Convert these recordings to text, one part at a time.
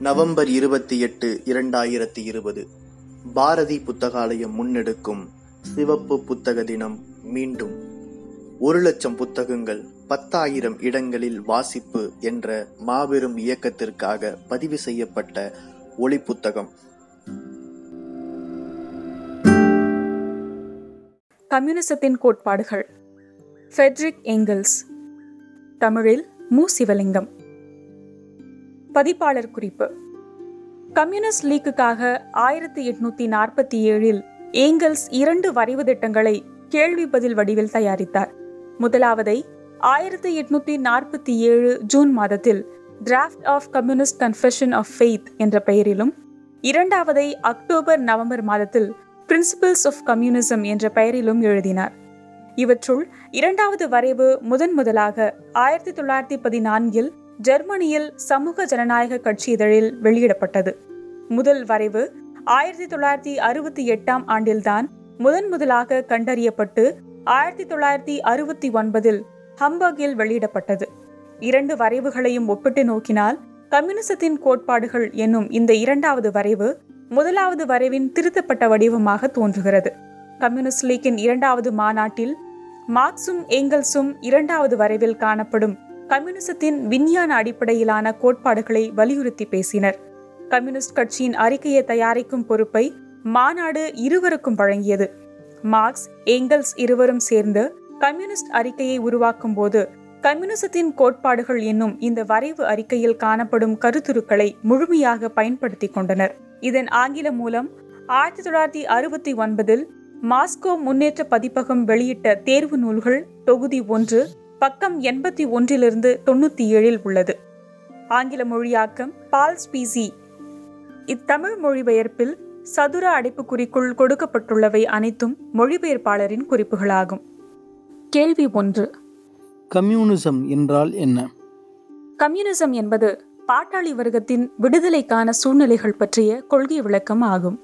November இருபத்தி எட்டு இரண்டாயிரத்தி இருபது. பாரதி புத்தகாலயம் முன்னெடுக்கும் சிவப்பு புத்தக தினம் மீண்டும். ஒரு லட்சம் புத்தகங்கள் பத்தாயிரம் இடங்களில் வாசிப்பு என்ற மாபெரும் இயக்கத்திற்காக பதிவு செய்யப்பட்ட ஒளி புத்தகம். கம்யூனிசத்தின் கோட்பாடுகள். ஃபெட்ரிக் எங்கிள்ஸ் தமிழில் மு. சிவலிங்கம். பதிப்பாளர் குறிப்பு. கம்யூனிஸ்ட் லீக்குக்காக ஆயிரத்தி எட்நூத்தி நாற்பத்தி ஏழில் ஏங்கல்ஸ் இரண்டு வரைவு திட்டங்களை கேள்வி பதில் வடிவில் தயாரித்தார். முதலாவதை ஆயிரத்தி எட்நூத்தி நாற்பத்தி ஏழு ஜூன் மாதத்தில் draft of communist confession of faith என்ற பெயரிலும் இரண்டாவதை அக்டோபர் நவம்பர் மாதத்தில் பிரின்சிபிள்ஸ் ஆஃப் கம்யூனிசம் என்ற பெயரிலும் எழுதினார். இவற்றுள் இரண்டாவது வரைவு முதன் முதலாக ஆயிரத்தி தொள்ளாயிரத்தி பதினான்கில் ஜெர்மனியில் சமூக ஜனநாயக கட்சி இதழில் வெளியிடப்பட்டது. முதல் வரைவு ஆயிரத்தி தொள்ளாயிரத்தி அறுபத்தி எட்டாம் ஆண்டில்தான் முதன் முதலாக கண்டறியப்பட்டு ஆயிரத்தி தொள்ளாயிரத்தி அறுபத்தி ஒன்பதில் ஹம்பர்கில் வெளியிடப்பட்டது. இரண்டு வரைவுகளையும் ஒப்பிட்டு நோக்கினால் கம்யூனிசத்தின் கோட்பாடுகள் என்னும் இந்த இரண்டாவது வரைவு முதலாவது வரைவின் திருத்தப்பட்ட வடிவமாக தோன்றுகிறது. கம்யூனிஸ்ட் லீக்கின் இரண்டாவது மாநாட்டில் மார்க்சும் ஏங்கல்ஸும் இரண்டாவது வரைவில் காணப்படும் கம்யூனிசத்தின் விஞ்ஞான அடிப்படையிலான கோட்பாடுகளை வலியுறுத்தி பேசினர். கம்யூனிஸ்ட் கட்சியின் அறிக்கையை தயாரிக்கும் பொறுப்பை மாநாடு இருவருக்கும் வழங்கியது. மார்க்ஸ் ஏங்கல்ஸ் இருவரும் சேர்ந்து கம்யூனிஸ்ட் அறிக்கையை உருவாக்கும் போது கம்யூனிசத்தின் கோட்பாடுகள் என்னும் இந்த வரைவு அறிக்கையில் காணப்படும் கருத்துருக்களை முழுமையாக பயன்படுத்தி கொண்டனர். இதன் ஆங்கில மூலம் ஆயிரத்தி தொள்ளாயிரத்தி அறுபத்தி ஒன்பதில் மாஸ்கோ முன்னேற்ற பதிப்பகம் வெளியிட்ட தேர்வு நூல்கள் தொகுதி ஒன்று பக்கம் எண்பத்தி ஒன்றிலிருந்து தொண்ணூத்தி ஏழில் உள்ளது. ஆங்கில மொழியாக்கம் பால் ஸ்பீசி. இத்தமிழ் மொழிபெயர்ப்பில் சதுர அடைப்புக்குறிக்குள் கொடுக்கப்பட்டுள்ளவை அனைத்தும் மொழிபெயர்ப்பாளரின் குறிப்புகளாகும். கேள்வி ஒன்று. கம்யூனிசம் என்றால் என்ன? கம்யூனிசம் என்பது பாட்டாளி வர்க்கத்தின் விடுதலைக்கான சூழ்நிலைகள் பற்றிய கொள்கை விளக்கம் ஆகும்.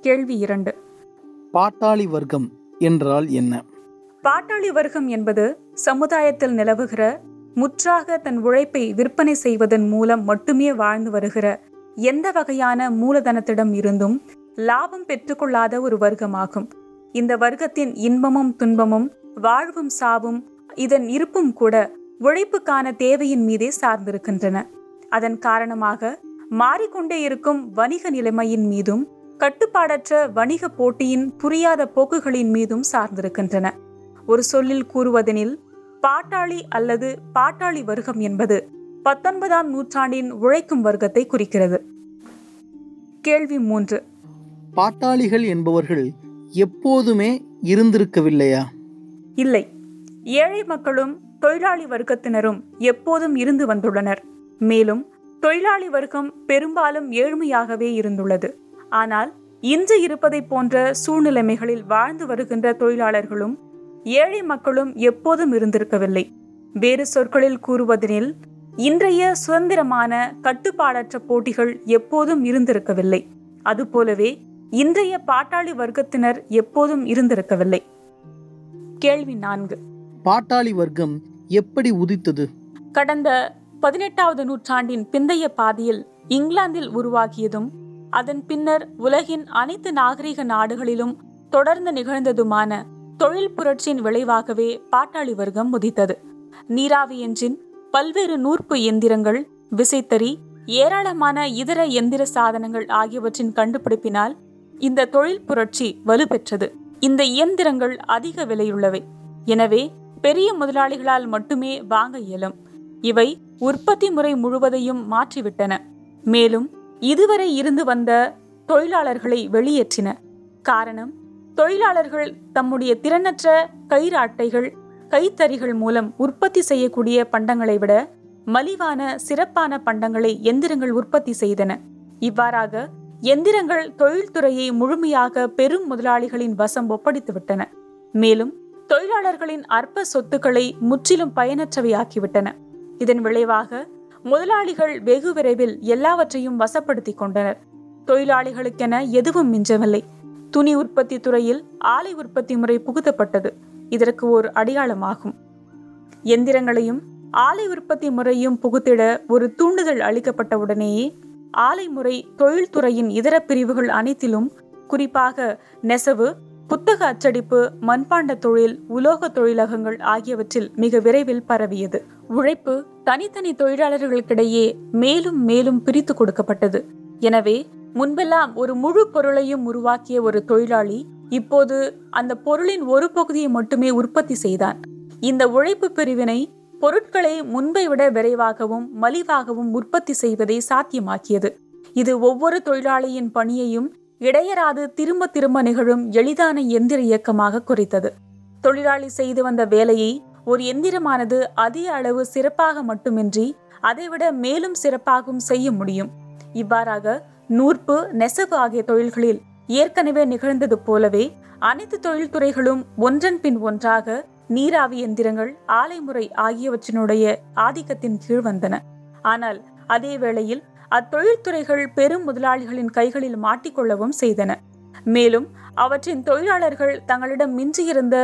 கேள்வி இரண்டு. பாட்டாளி வர்க்கம் என்றால் என்ன? பாட்டாளி வர்க்கம் என்பது சமுதாயத்தில் நிலவுகிற முற்றாக தன் உழைப்பை விற்பனை செய்வதன் மூலம் மட்டுமே வாழ்ந்து வருகிற எந்த வகையான மூலதனத்திடம் இருந்தும் லாபம் பெற்றுக்கொள்ளாத ஒரு வர்க்கமாகும். இந்த வர்க்கத்தின் இன்பமும் துன்பமும் வாழ்வும் சாவும் இதன் இருப்பும் கூட உழைப்புக்கான தேவையின் மீதே சார்ந்திருக்கின்றன. அதன் காரணமாக மாறிக்கொண்டே இருக்கும் வணிக நிலைமையின் மீதும் கட்டுப்பாடற்ற வணிக போட்டியின் புரியாத போக்குகளின் மீதும் சார்ந்திருக்கின்றன. ஒரு சொல்லில் கூறுவதெனில் பாட்டாளி அல்லது பாட்டாளி வர்க்கம் என்பது பத்தொன்பதாம் நூற்றாண்டின் உழைக்கும் வர்க்கத்தை குறிக்கிறது. கேள்வி மூன்று. பாட்டாளிகள் என்பவர்கள் எப்போதுமே இருந்திருக்கவில்லையா? இல்லை. ஏழை மக்களும் தொழிலாளி வர்க்கத்தினரும் எப்போதும் இருந்து வந்துள்ளனர். மேலும் தொழிலாளி வர்க்கம் பெரும்பாலும் ஏழ்மையாகவே இருந்துள்ளது. ஆனால் இன்று இருப்பதை போன்ற சூழ்நிலைமைகளில் வாழ்ந்து வருகின்ற தொழிலாளர்களும் ஏழை மக்களும் எப்போதும் இருந்திருக்கவில்லை. வேறு சொற்களில் கூறுவதெனில் இன்றைய சுதந்திரமான கட்டுப்பாடற்ற போட்டிகள் எப்போதும் இருந்திருக்கவில்லை. அதுபோலவே இன்றைய பாட்டாளி வர்க்கத்தினர் எப்போதும் இருந்திருக்கவில்லை. கேள்வி நான்கு. பாட்டாளி வர்க்கம் எப்படி உதித்தது? கடந்த பதினெட்டாவது நூற்றாண்டின் பிந்தைய பாதியில் இங்கிலாந்தில் உருவாகியதும் அதன் பின்னர் உலகின் அனைத்து நாகரிக நாடுகளிலும் தொடர்ந்து நிகழ்ந்ததுமான தொழில் புரட்சியின் விளைவாகவே பாட்டாளி வர்க்கம் உதித்தது நீராவி என்ஜின் பல்வேறு நூற்பு எந்திரங்கள் விசைத்தறி ஏராளமான இதர எந்திர சாதனங்கள் ஆகியவற்றின் கண்டுபிடிப்பினால் இந்த தொழில் புரட்சி வலுப்பெற்றது இந்த இயந்திரங்கள் அதிக விலையுள்ளவை. எனவே பெரிய முதலாளிகளால் மட்டுமே வாங்க இயலும். இவை உற்பத்தி முறை முழுவதையும் மாற்றிவிட்டன. மேலும் இதுவரை இருந்து வந்த தொழிலாளர்களை வெளியேற்றின. காரணம் தொழிலாளர்கள் தம்முடைய திறனற்ற கயிறு அட்டைகள் கைத்தறிகள் மூலம் உற்பத்தி செய்யக்கூடிய பண்டங்களை விட மலிவான சிறப்பான பண்டங்களை எந்திரங்கள் உற்பத்தி செய்தன. இவ்வாறாக எந்திரங்கள் தொழில்துறையை முழுமையாக பெரும் முதலாளிகளின் வசம் ஒப்படைத்துவிட்டன மேலும் தொழிலாளர்களின் அற்ப சொத்துக்களை முற்றிலும் பயனற்றவையாக்கிவிட்டன இதன் விளைவாக முதலாளிகள் வெகு விரைவில் எல்லாவற்றையும் வசப்படுத்திக் கொண்டனர். தொழிலாளிகளுக்கென எதுவும் மிஞ்சவில்லை. துணி உற்பத்தி துறையில் ஆலை உற்பத்தி முறை புகுத்தப்பட்டது. இதற்கு ஒரு அடையாளமாகும். எந்திரங்களையும் ஆலை உற்பத்தி முறையும் புகுத்திட ஒரு தூண்டுதல் அளிக்கப்பட்டவுடனேயே ஆலை முறை தொழில்துறையின் இதர பிரிவுகள் அனைத்திலும் குறிப்பாக நெசவு புத்தக அச்சடிப்பு மண்பாண்ட தொழில் உலோக தொழிலகங்கள் ஆகியவற்றில் மிக விரைவில் பரவியது. உழைப்பு தனித்தனி தொழிலாளர்களுக்கிடையே மேலும் மேலும் பிரித்து கொடுக்கப்பட்டது. எனவே முன்பெல்லாம் ஒரு முழு பொருளையும் உருவாக்கிய ஒரு தொழிலாளி இப்போது அந்த பொருளின் ஒரு பகுதியை மட்டுமே உற்பத்தி செய்தான். இந்த உழைப்பு பிரிவினை பொருட்களை முன்பை விட விரைவாகவும் மலிவாகவும் உற்பத்தி செய்வதை சாத்தியமாக்கியது. இது ஒவ்வொரு தொழிலாளியின் பணியையும் இடையராது திரும்ப திரும்ப நிகழும் எளிதான எந்திர இயக்கமாக குறைத்தது. தொழிலாளி செய்து வந்த வேலையை ஒரு எந்திரமானது அதிக அளவு சிறப்பாக மட்டுமின்றி அதைவிட மேலும் சிறப்பாகவும் செய்ய முடியும். இவ்வாறாக நூற்பு நெசவு ஆகிய தொழில்களில் ஏற்கனவே நிகழ்ந்தது போலவே அனைத்து தொழில்துறைகளும் ஒன்றன் பின் ஒன்றாக நீராவி எந்திரங்கள் ஆலைமுறை ஆகியவற்றினுடைய ஆதிக்கத்தின் கீழ் வந்தன. ஆனால் அதே வேளையில் அத்தொழில்துறைகள் பெரும் முதலாளிகளின் கைகளில் மாட்டிக்கொள்ளவும் செய்தன. மேலும் அவற்றின் தொழிலாளர்கள் தங்களிடம் மிஞ்சியிருந்த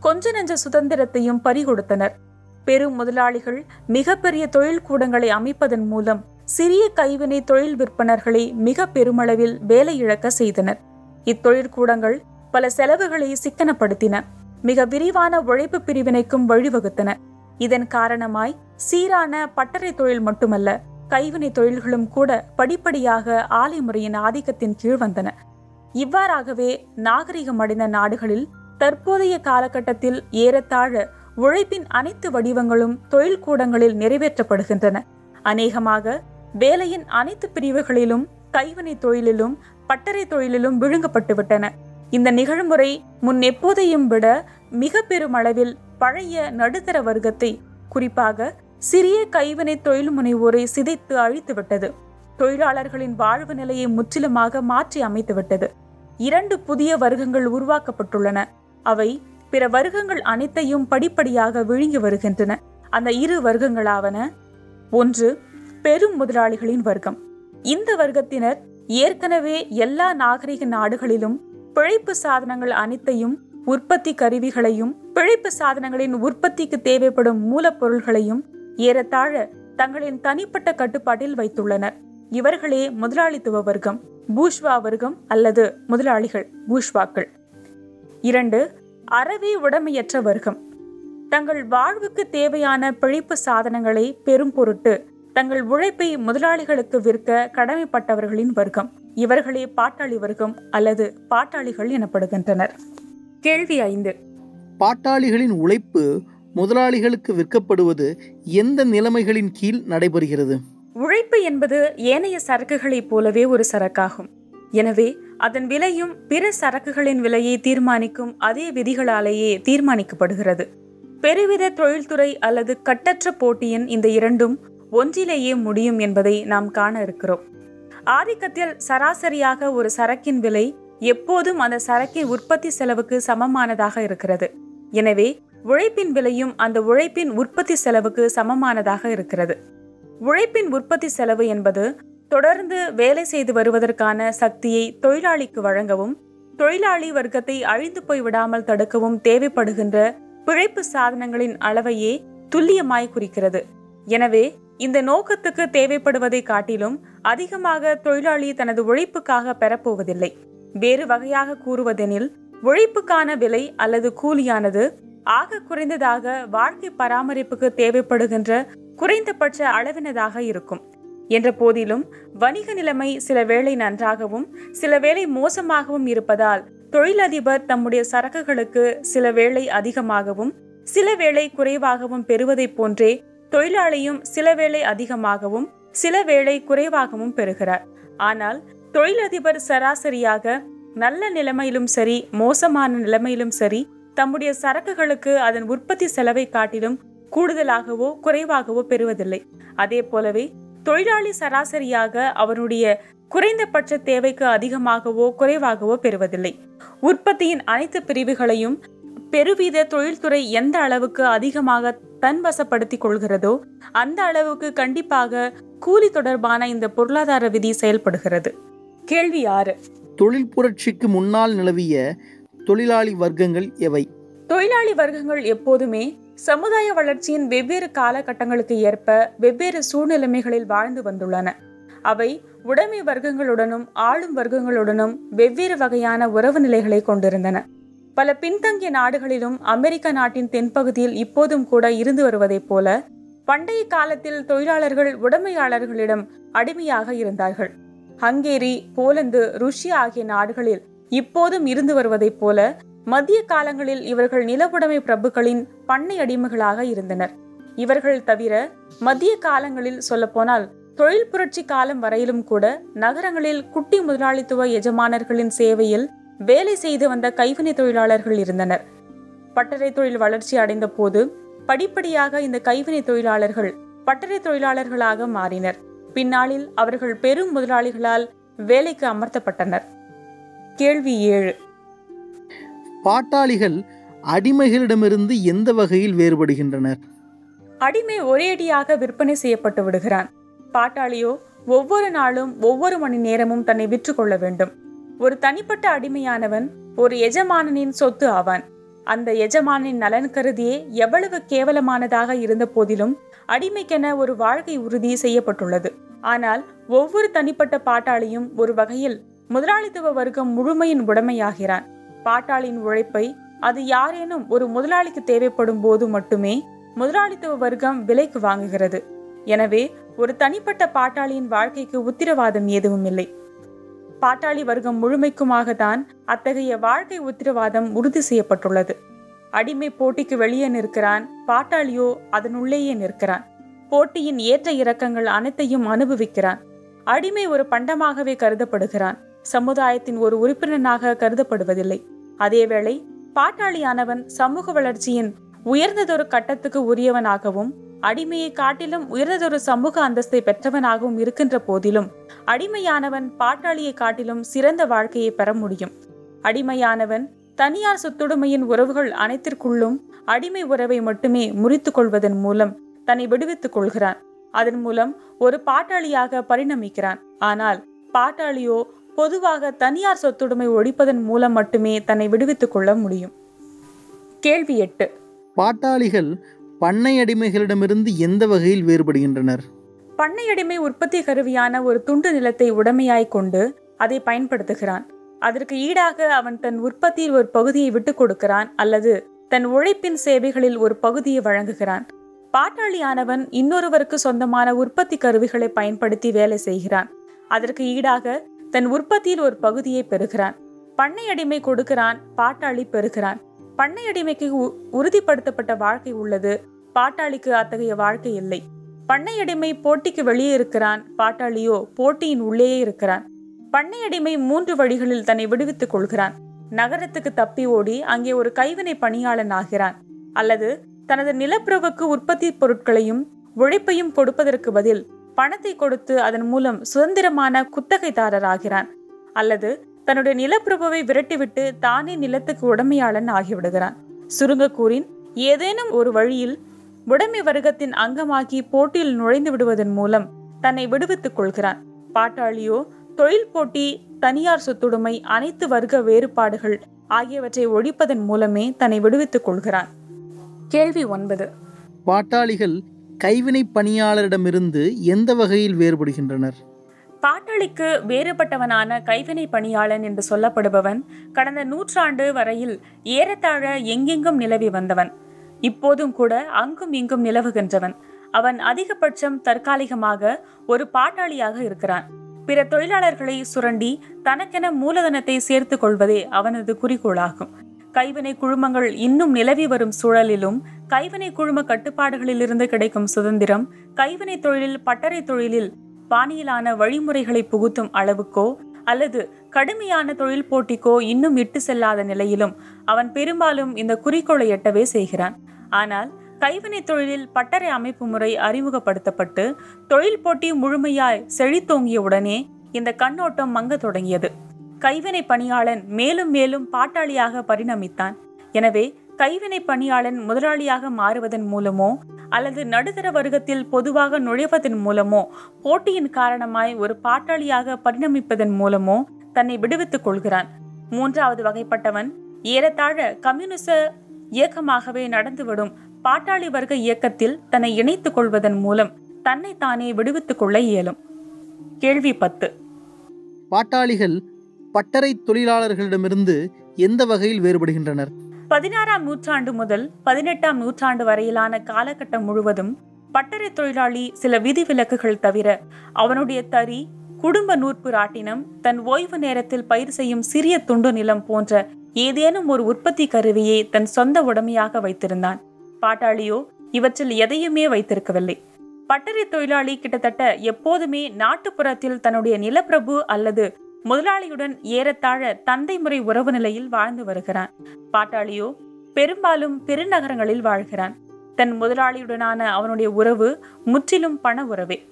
கொஞ்ச நெஞ்ச சுதந்திரத்தையும் பறிகொடுத்தனர். பெரும் முதலாளிகள் மிகப்பெரிய தொழில் கூடங்களை அமைப்பதன் மூலம் சிறிய கைவினை தொழில் விற்பனர்களை மிக பெருமளவில் வேலை இழக்க செய்தனர். இத்தொழிற்கூடங்கள் பல செலவுகளை சிக்கனப்படுத்தின. மிக விரிவான உழைப்பு பிரிவினைக்கும் வழிவகுத்தன. இதன் காரணமாய் சீரான பட்டறை தொழில் மட்டுமல்ல கைவினை தொழில்களும் கூட படிப்படியாக ஆலை முறையின் ஆதிக்கத்தின் கீழ் வந்தன. இவ்வாறாகவே நாகரிகம் அடைந்த நாடுகளில் தற்போதைய காலகட்டத்தில் ஏறத்தாழ உழைப்பின் அனைத்து வடிவங்களும் தொழில் கூடங்களில் நிறைவேற்றப்படுகின்றன. அநேகமாக வேலையின் அனைத்து பிரிவுகளிலும் கைவினை தொழிலிலும் பட்டறை தொழிலிலும் விழுங்கப்பட்டுவிட்டன இந்த நிகழ்முறை முன் எப்போதையும் விட மிக பெருமளவில் பழைய நடுத்தர வர்க்கத்தை குறிப்பாக சிறிய கைவினை தொழில் முனைவோரை சிதைத்து அழித்துவிட்டது தொழிலாளர்களின் வாழ்வு நிலையை முற்றிலுமாக மாற்றி அமைத்துவிட்டது இரண்டு புதிய வர்க்கங்கள் உருவாக்கப்பட்டுள்ளன. அவை பிற வர்க்கங்கள் அனைத்தையும் படிப்படியாக விழுங்கி வருகின்றன. அந்த இரு வர்க்கங்களாவன ஒன்று பெரும் முதலாளிகளின் வர்க்கம். இந்த வர்க்கத்தினர் ஏற்கனவே எல்லா நாகரிக நாடுகளிலும் பிழைப்பு சாதனங்கள் அனைத்தையும் உற்பத்தி கருவிகளையும் பிழைப்பு சாதனங்களின் உற்பத்திக்கு தேவைப்படும் மூலப்பொருள்களையும் ஏறத்தாழ தங்களின் தனிப்பட்ட கட்டுப்பாட்டில் வைத்துள்ளனர். இவர்களே முதலாளித்துவ வர்க்கம் பூஷ்வா வர்க்கம் அல்லது முதலாளிகள் பூஷ்வாக்கள். இரண்டு அறவே உடமையற்ற வர்க்கம். தங்கள் வாழ்வுக்கு தேவையான பிழைப்பு சாதனங்களை பெரும் பொருட்டு தங்கள் உழைப்பை முதலாளிகளுக்கு விற்க கடமைப்பட்டவர்களின் வர்க்கம். இவர்களே பாட்டாளி வர்க்கம் அல்லது பாட்டாளிகள் எனப்படுகின்றனர். கேள்வி ஐந்து. பாட்டாளிகளின் உழைப்பு முதலாளிகளுக்கு விற்கப்படுவது எந்த நிலைமைகளின் கீழ் நடைபெறுகிறது? உழைப்பு என்பது ஏனைய சரக்குகளைப் போலவே ஒரு சரக்காகும். எனவே அதன் விலையும் பிற சரக்குகளின் விலையை தீர்மானிக்கும் அதே விதிகளாலேயே தீர்மானிக்கப்படுகிறது. பெருவித தொழில்துறை அல்லது கட்டற்ற போட்டியின் இந்த இரண்டும் ஒன்றிலேயே முடியும் என்பதை நாம் காண இருக்கிறோம். ஆதிக்கத்தில் சராசரியாக ஒரு சரக்கின் விலை எப்போதும் அந்த சரக்கின் உற்பத்தி செலவுக்கு சமமானதாக இருக்கிறது. எனவே உழைப்பின் விலையும் அந்த உழைப்பின் உற்பத்தி செலவுக்கு சமமானதாக இருக்கிறது. உழைப்பின் உற்பத்தி செலவு என்பது தொடர்ந்து வேலை செய்து வருவதற்கான சக்தியை தொழிலாளிக்கு வழங்கவும் தொழிலாளி வர்க்கத்தை அழிந்து போய் விடாமல் தடுக்கவும் தேவைப்படுகின்ற பிழைப்பு சாதனங்களின் அளவையே துல்லியமாய் குறிக்கிறது. எனவே இந்த நோக்கத்துக்கு தேவைப்படுவதை காட்டிலும் அதிகமாக தொழிலாளி தனது உழைப்புக்காக பெறப்போவதில்லை. வேறு வகையாக கூறுவதெனில் உழைப்புக்கான விலை அல்லது கூலியானது ஆக குறைந்ததாக வாழ்க்கை பராமரிப்புக்கு தேவைப்படுகின்ற குறைந்தபட்ச அளவினதாக இருக்கும். என்ற போதிலும் வணிக நிலைமை சில வேளை நன்றாகவும் சில வேளை மோசமாகவும் இருப்பதால் தொழிலதிபர் தம்முடைய சரக்குகளுக்கு சில வேளை அதிகமாகவும் சில வேளை குறைவாகவும் பெறுவதைப் போன்றே தொழிலாளியும் சில வேளை அதிகமாகவும் சில வேளை குறைவாகவும் பெறுகிறார். ஆனால் தொழிலதிபர் சராசரியாக நல்ல நிலைமையிலும் சரி மோசமான நிலைமையிலும் சரி தம்முடைய சரக்குகளுக்கு அதன் உற்பத்தி செலவை காட்டிலும் கூடுதலாகவோ குறைவாகவோ பெறுவதில்லை. அதே போலவே தொழிலாளி சராசரியாக அவருடைய குறைந்தபட்ச தேவைக்கு அதிகமாகவோ குறைவாகவோ பெறுவதில்லை. உற்பத்தியின் அனைத்து பிரிவுகளையும் பெருவித தொழில்துறை எந்த அளவுக்கு அதிகமாக தன்வசப்படுத்திக் கொள்கிறதோ அந்த அளவுக்கு கண்டிப்பாக கூலி தொடர்பான இந்த பொருளாதார விதி செயல்படுகிறது. கேள்வி ஆறு. தொழில் புரட்சிக்கு முன்னால் நிலவிய தொழிலாளி வர்க்கங்கள் எவை? தொழிலாளி வர்க்கங்கள் எப்போதுமே சமுதாய வளர்ச்சியின் வெவ்வேறு காலகட்டங்களுக்கு ஏற்ப வெவ்வேறு சூழ்நிலைமைகளில் வாழ்ந்து வந்துள்ளன. அவை உடைமை வர்க்கங்களுடனும் ஆளும் வர்க்கங்களுடனும் வெவ்வேறு வகையான உறவு நிலைகளை கொண்டிருந்தன. பல பின்தங்கிய நாடுகளிலும் அமெரிக்க நாட்டின் தென்பகுதியில் இப்போதும் கூட இருந்து வருவதைப் போல பண்டைய காலத்தில் தொழிலாளர்கள் உடைமையாளர்களிடம் அடிமையாக இருந்தார்கள். ஹங்கேரி போலந்து ருஷ்யா ஆகிய நாடுகளில் இப்போதும் இருந்து வருவதைப் போல மத்திய காலங்களில் இவர்கள் நிலவுடைமை பிரபுக்களின் பண்ணை அடிமைகளாக இருந்தனர். இவர்கள் தவிர மத்திய காலங்களில் சொல்லப்போனால் தொழில் புரட்சி காலம் வரையிலும் கூட நகரங்களில் குட்டி முதலாளித்துவ எஜமானர்களின் சேவையில் வேலை செய்து வந்த கைவினை தொழிலாளர்கள் இருந்தனர். பட்டறை தொழில் வளர்ச்சி அடைந்த போது படிப்படியாக இந்த கைவினை தொழிலாளர்கள் பட்டறை தொழிலாளர்களாக மாறினர். பின்னாளில் அவர்கள் பெரும் முதலாளிகளால் வேலைக்கு அமர்த்தப்பட்டனர். கேள்வி ஏழு. பாட்டாளிகள் அடிமைகளிடமிருந்து எந்த வகையில் வேறுபடுகின்றனர்? அடிமை ஒரேடியாக விற்பனை செய்யப்பட்டு விடுகிறான். பாட்டாளியோ ஒவ்வொரு நாளும் ஒவ்வொரு மணி நேரமும் தன்னை விற்று கொள்ள வேண்டும். ஒரு தனிப்பட்ட அடிமையானவன் ஒரு எஜமானனின் சொத்து ஆவான் அந்த எஜமானின் நலன் கருதியே எவ்வளவு கேவலமானதாக இருந்த போதிலும் அடிமைக்கென ஒரு வாழ்க்கை உறுதி செய்யப்பட்டுள்ளது. ஆனால் ஒவ்வொரு தனிப்பட்ட பாட்டாளியும் ஒரு வகையில் முதலாளித்துவ வர்க்கம் முழுமையின் உடைமையாகிறான். பாட்டாளியின் உழைப்பை அது யாரேனும் ஒரு முதலாளிக்கு தேவைப்படும் போது மட்டுமே முதலாளித்துவ வர்க்கம் விலைக்கு வாங்குகிறது. எனவே ஒரு தனிப்பட்ட பாட்டாளியின் வாழ்க்கைக்கு உத்திரவாதம் எதுவும் இல்லை பாட்டாளி வர்க்கம் முழுமைக்குமாகத்தான் அத்தகைய வாழ்க்கை உத்திரவாதம் உறுதி செய்யப்பட்டுள்ளது. அடிமை போட்டிக்கு வெளியே நிற்கிறான் பாட்டாளியோ அதனுள்ளேயே நிற்கிறான். போட்டியின் ஏற்ற இறக்கங்கள் அனைத்தையும் அனுபவிக்கிறான். அடிமை ஒரு பண்டமாகவே கருதப்படுகிறான் சமுதாயத்தின் ஒரு உறுப்பினனாக கருதப்படுவதில்லை. அதேவேளை பாட்டாளியானவன் சமூக வளர்ச்சியின் உயர்ந்ததொரு கட்டத்துக்கு உரியவனாகவும் அடிமையை காட்டிலும் உயர்ந்ததொரு சமூக அந்தஸ்தை பெற்றவனாகவும் இருக்கின்ற போதிலும் அடிமையானவன் பாட்டாளியை காட்டிலும் சிறந்த வாழ்க்கையை பெற முடியும். அடிமையானவன் தனியார் சொத்துடைமையின் உறவுகள் அனைத்திற்குள்ளும் அடிமை உறவை மட்டுமே முறித்துக் கொள்வதன் மூலம் தன்னை விடுவித்துக் கொள்கிறான். அதன் மூலம் ஒரு பாட்டாளியாக பரிணமிக்கிறான். ஆனால் பாட்டாளியோ பொதுவாக தனியார் சொத்துடைமை ஒழிப்பதன் மூலம் மட்டுமே தன்னை விடுவித்துக் கொள்ள முடியும். கேள்வி எட்டு. பாட்டாளிகள் பண்ணை அடிமைகளிடமிருந்து எந்த வகையில் வேறுபடுகின்றனர்? பண்ணையடிமை உற்பத்தி கருவியான ஒரு துண்டு நிலத்தை உடைமையாய் கொண்டு அதை பயன்படுத்துகிறான். அதற்கு ஈடாக அவன் தன் உற்பத்தியில் ஒரு பகுதியை விட்டுக் கொடுக்கிறான் அல்லது தன் உழைப்பின் சேவைகளில் ஒரு பகுதியை வழங்குகிறான். பாட்டாளியானவன் இன்னொருவருக்கு சொந்தமான உற்பத்தி கருவிகளை பயன்படுத்தி வேலை செய்கிறான். அதற்கு ஈடாக தன் உற்பத்தியில் ஒரு பகுதியை பெறுகிறான். பண்ணையடிமை கொடுக்கிறான் பாட்டாளி பெறுகிறான். பண்ணையடிமைக்கு உ- உறுதிப்படுத்தப்பட்ட வாழ்க்கை உள்ளது. பாட்டாளிக்கு அத்தகைய வாழ்க்கை இல்லை. பண்ணையடிமை போட்டிக்கு வெளியே இருக்கிறான். பாட்டாளியோ போட்டியின் உள்ளேயே இருக்கிறான். பண்ணையடிமை மூன்று வழிகளில் தன்னை விடுவித்துக் கொள்கிறான். நகரத்துக்கு தப்பி ஓடி அங்கே ஒரு கைவினை பணியாளன் ஆகிறான். அல்லது தனது நிலப்பிரவுக்கு உற்பத்தி பொருட்களையும் உழைப்பையும் கொடுப்பதற்கு பதில் பணத்தை கொடுத்து அதன் மூலம் சுதந்திரமான குத்தகைதாரர் ஆகிறான். அல்லது தன்னுடைய நிலப்பிரபுவை விரட்டிவிட்டு தானே நிலத்துக்கு உடமையாளன் ஆகிவிடுகிறான். சுருங்க கூறின் ஏதேனும் ஒரு வழியில் உடைமை வர்க்கத்தின் அங்கமாகி போட்டியில் நுழைந்து விடுவதன் மூலம் தன்னை விடுவித்துக் கொள்கிறான். பாட்டாளியோ தொழில் போட்டி தனியார் சொத்துடைமை அனைத்து வர்க்க வேறுபாடுகள் ஆகியவற்றை ஒழிப்பதன் மூலமே தன்னை விடுவித்துக் கொள்கிறான். கேள்வி ஒன்பது. பாட்டாளிகள் கைவினை பணியாளரிடமிருந்து எந்த வகையில் வேறுபடுகின்றனர்? பாட்டாளிக்கு வேறுபட்டவனான கைவினை பணியாளன் என்று சொல்லப்படுபவன் கடந்த நூற்றாண்டு வரையில் ஏறத்தாழ எங்கெங்கும் நிலவி வந்தவன். இப்போதும் கூட அங்கும் இங்கும் நிலவுகின்றவன். அவன் அதிகபட்சம் தற்காலிகமாக ஒரு பாட்டாளியாக இருக்கிறான். பிற தொழிலாளர்களை சுரண்டி தனக்கென மூலதனத்தை சேர்த்துக் கொள்வதே அவனது குறிக்கோளாகும். கைவினை குழுமங்கள் இன்னும் நிலவி வரும் சூழலிலும் கைவினை குழும கட்டுப்பாடுகளிலிருந்து கிடைக்கும் சுதந்திரம் கைவினை தொழிலில் பட்டறை தொழிலில் பாணியிலான வழிமுறைகளை புகுத்தும் அளவுக்கோ அல்லது கடுமையான தொழில் போட்டிக்கோ இன்னும் இட்டு செல்லாத நிலையிலும் அவன் பெரும்பாலும் இந்த குறிக்கோளை எட்டவே செய்கிறான். ஆனால் கைவினைத் தொழிலில் பட்டறை அமைப்பு முறை அறிமுகப்படுத்தப்பட்டு தொழில் போட்டி முழுமையாய் செழித்தோங்கிய உடனே இந்த கண்ணோட்டம் மங்கத் தொடங்கியது. கைவினை பணியாளன் மேலும் மேலும் பாட்டாளியாக பரிணமித்தான். எனவே கைவினை பணியாளன் முதலாளியாக மாறுவதன் மூலமோ அல்லது நடுத்தர வர்க்கத்தில் பொதுவாக நுழைவதன் மூலமோ போட்டியின் காரணமாய் ஒரு பாட்டாளியாக பரிணமிப்பதன் மூலமோ தன்னை விடுவித்துக் கொள்கிறான். மூன்றாவது வகைப்பட்டவன் ஏறத்தாழ கம்யூனிச இயக்கமாகவே நடந்துவிடும் பாட்டாளி வர்க்க இயக்கத்தில் தன்னை இணைத்துக் கொள்வதன் மூலம் தன்னை தானே விடுவித்துக் கொள்ள இயலும். கேள்வி பத்து. பாட்டாளிகள் பட்டறை தொழிலாளர்களிடமிருந்து எந்த வகையில் வேறுபடுகின்றனர்? பதினாறாம் நூற்றாண்டு முதல் பதினெட்டாம் நூற்றாண்டு வரையிலான காலகட்டம் முழுவதும் பட்டறை தொழிலாளி சில விதிவிலக்குகள் தவிர அவனுடைய தறி குடும்ப நூற்பு ராட்டினம் தன் ஓய்வு நேரத்தில் பயிர் செய்யும் சிறிய துண்டு நிலம் போன்ற ஏதேனும் ஒரு உற்பத்தி கருவியை தன் சொந்த உடமையாக வைத்திருந்தான். பாட்டாளியோ இவற்றில் எதையுமே வைத்திருக்கவில்லை. பட்டறை தொழிலாளி கிட்டத்தட்ட எப்போதுமே நாட்டுப்புறத்தில் தன்னுடைய நிலப்பிரபு அல்லது முதலாளியுடன் ஏறத்தாழ தந்தை முறை உறவு நிலையில் வாழ்ந்து வருகிறான். பாட்டாளியோ பெரும்பாலும் பெருநகரங்களில் வாழ்கிறான். தன் முதலாளியுடனான அவனுடைய உறவு முற்றிலும் பண உறவே.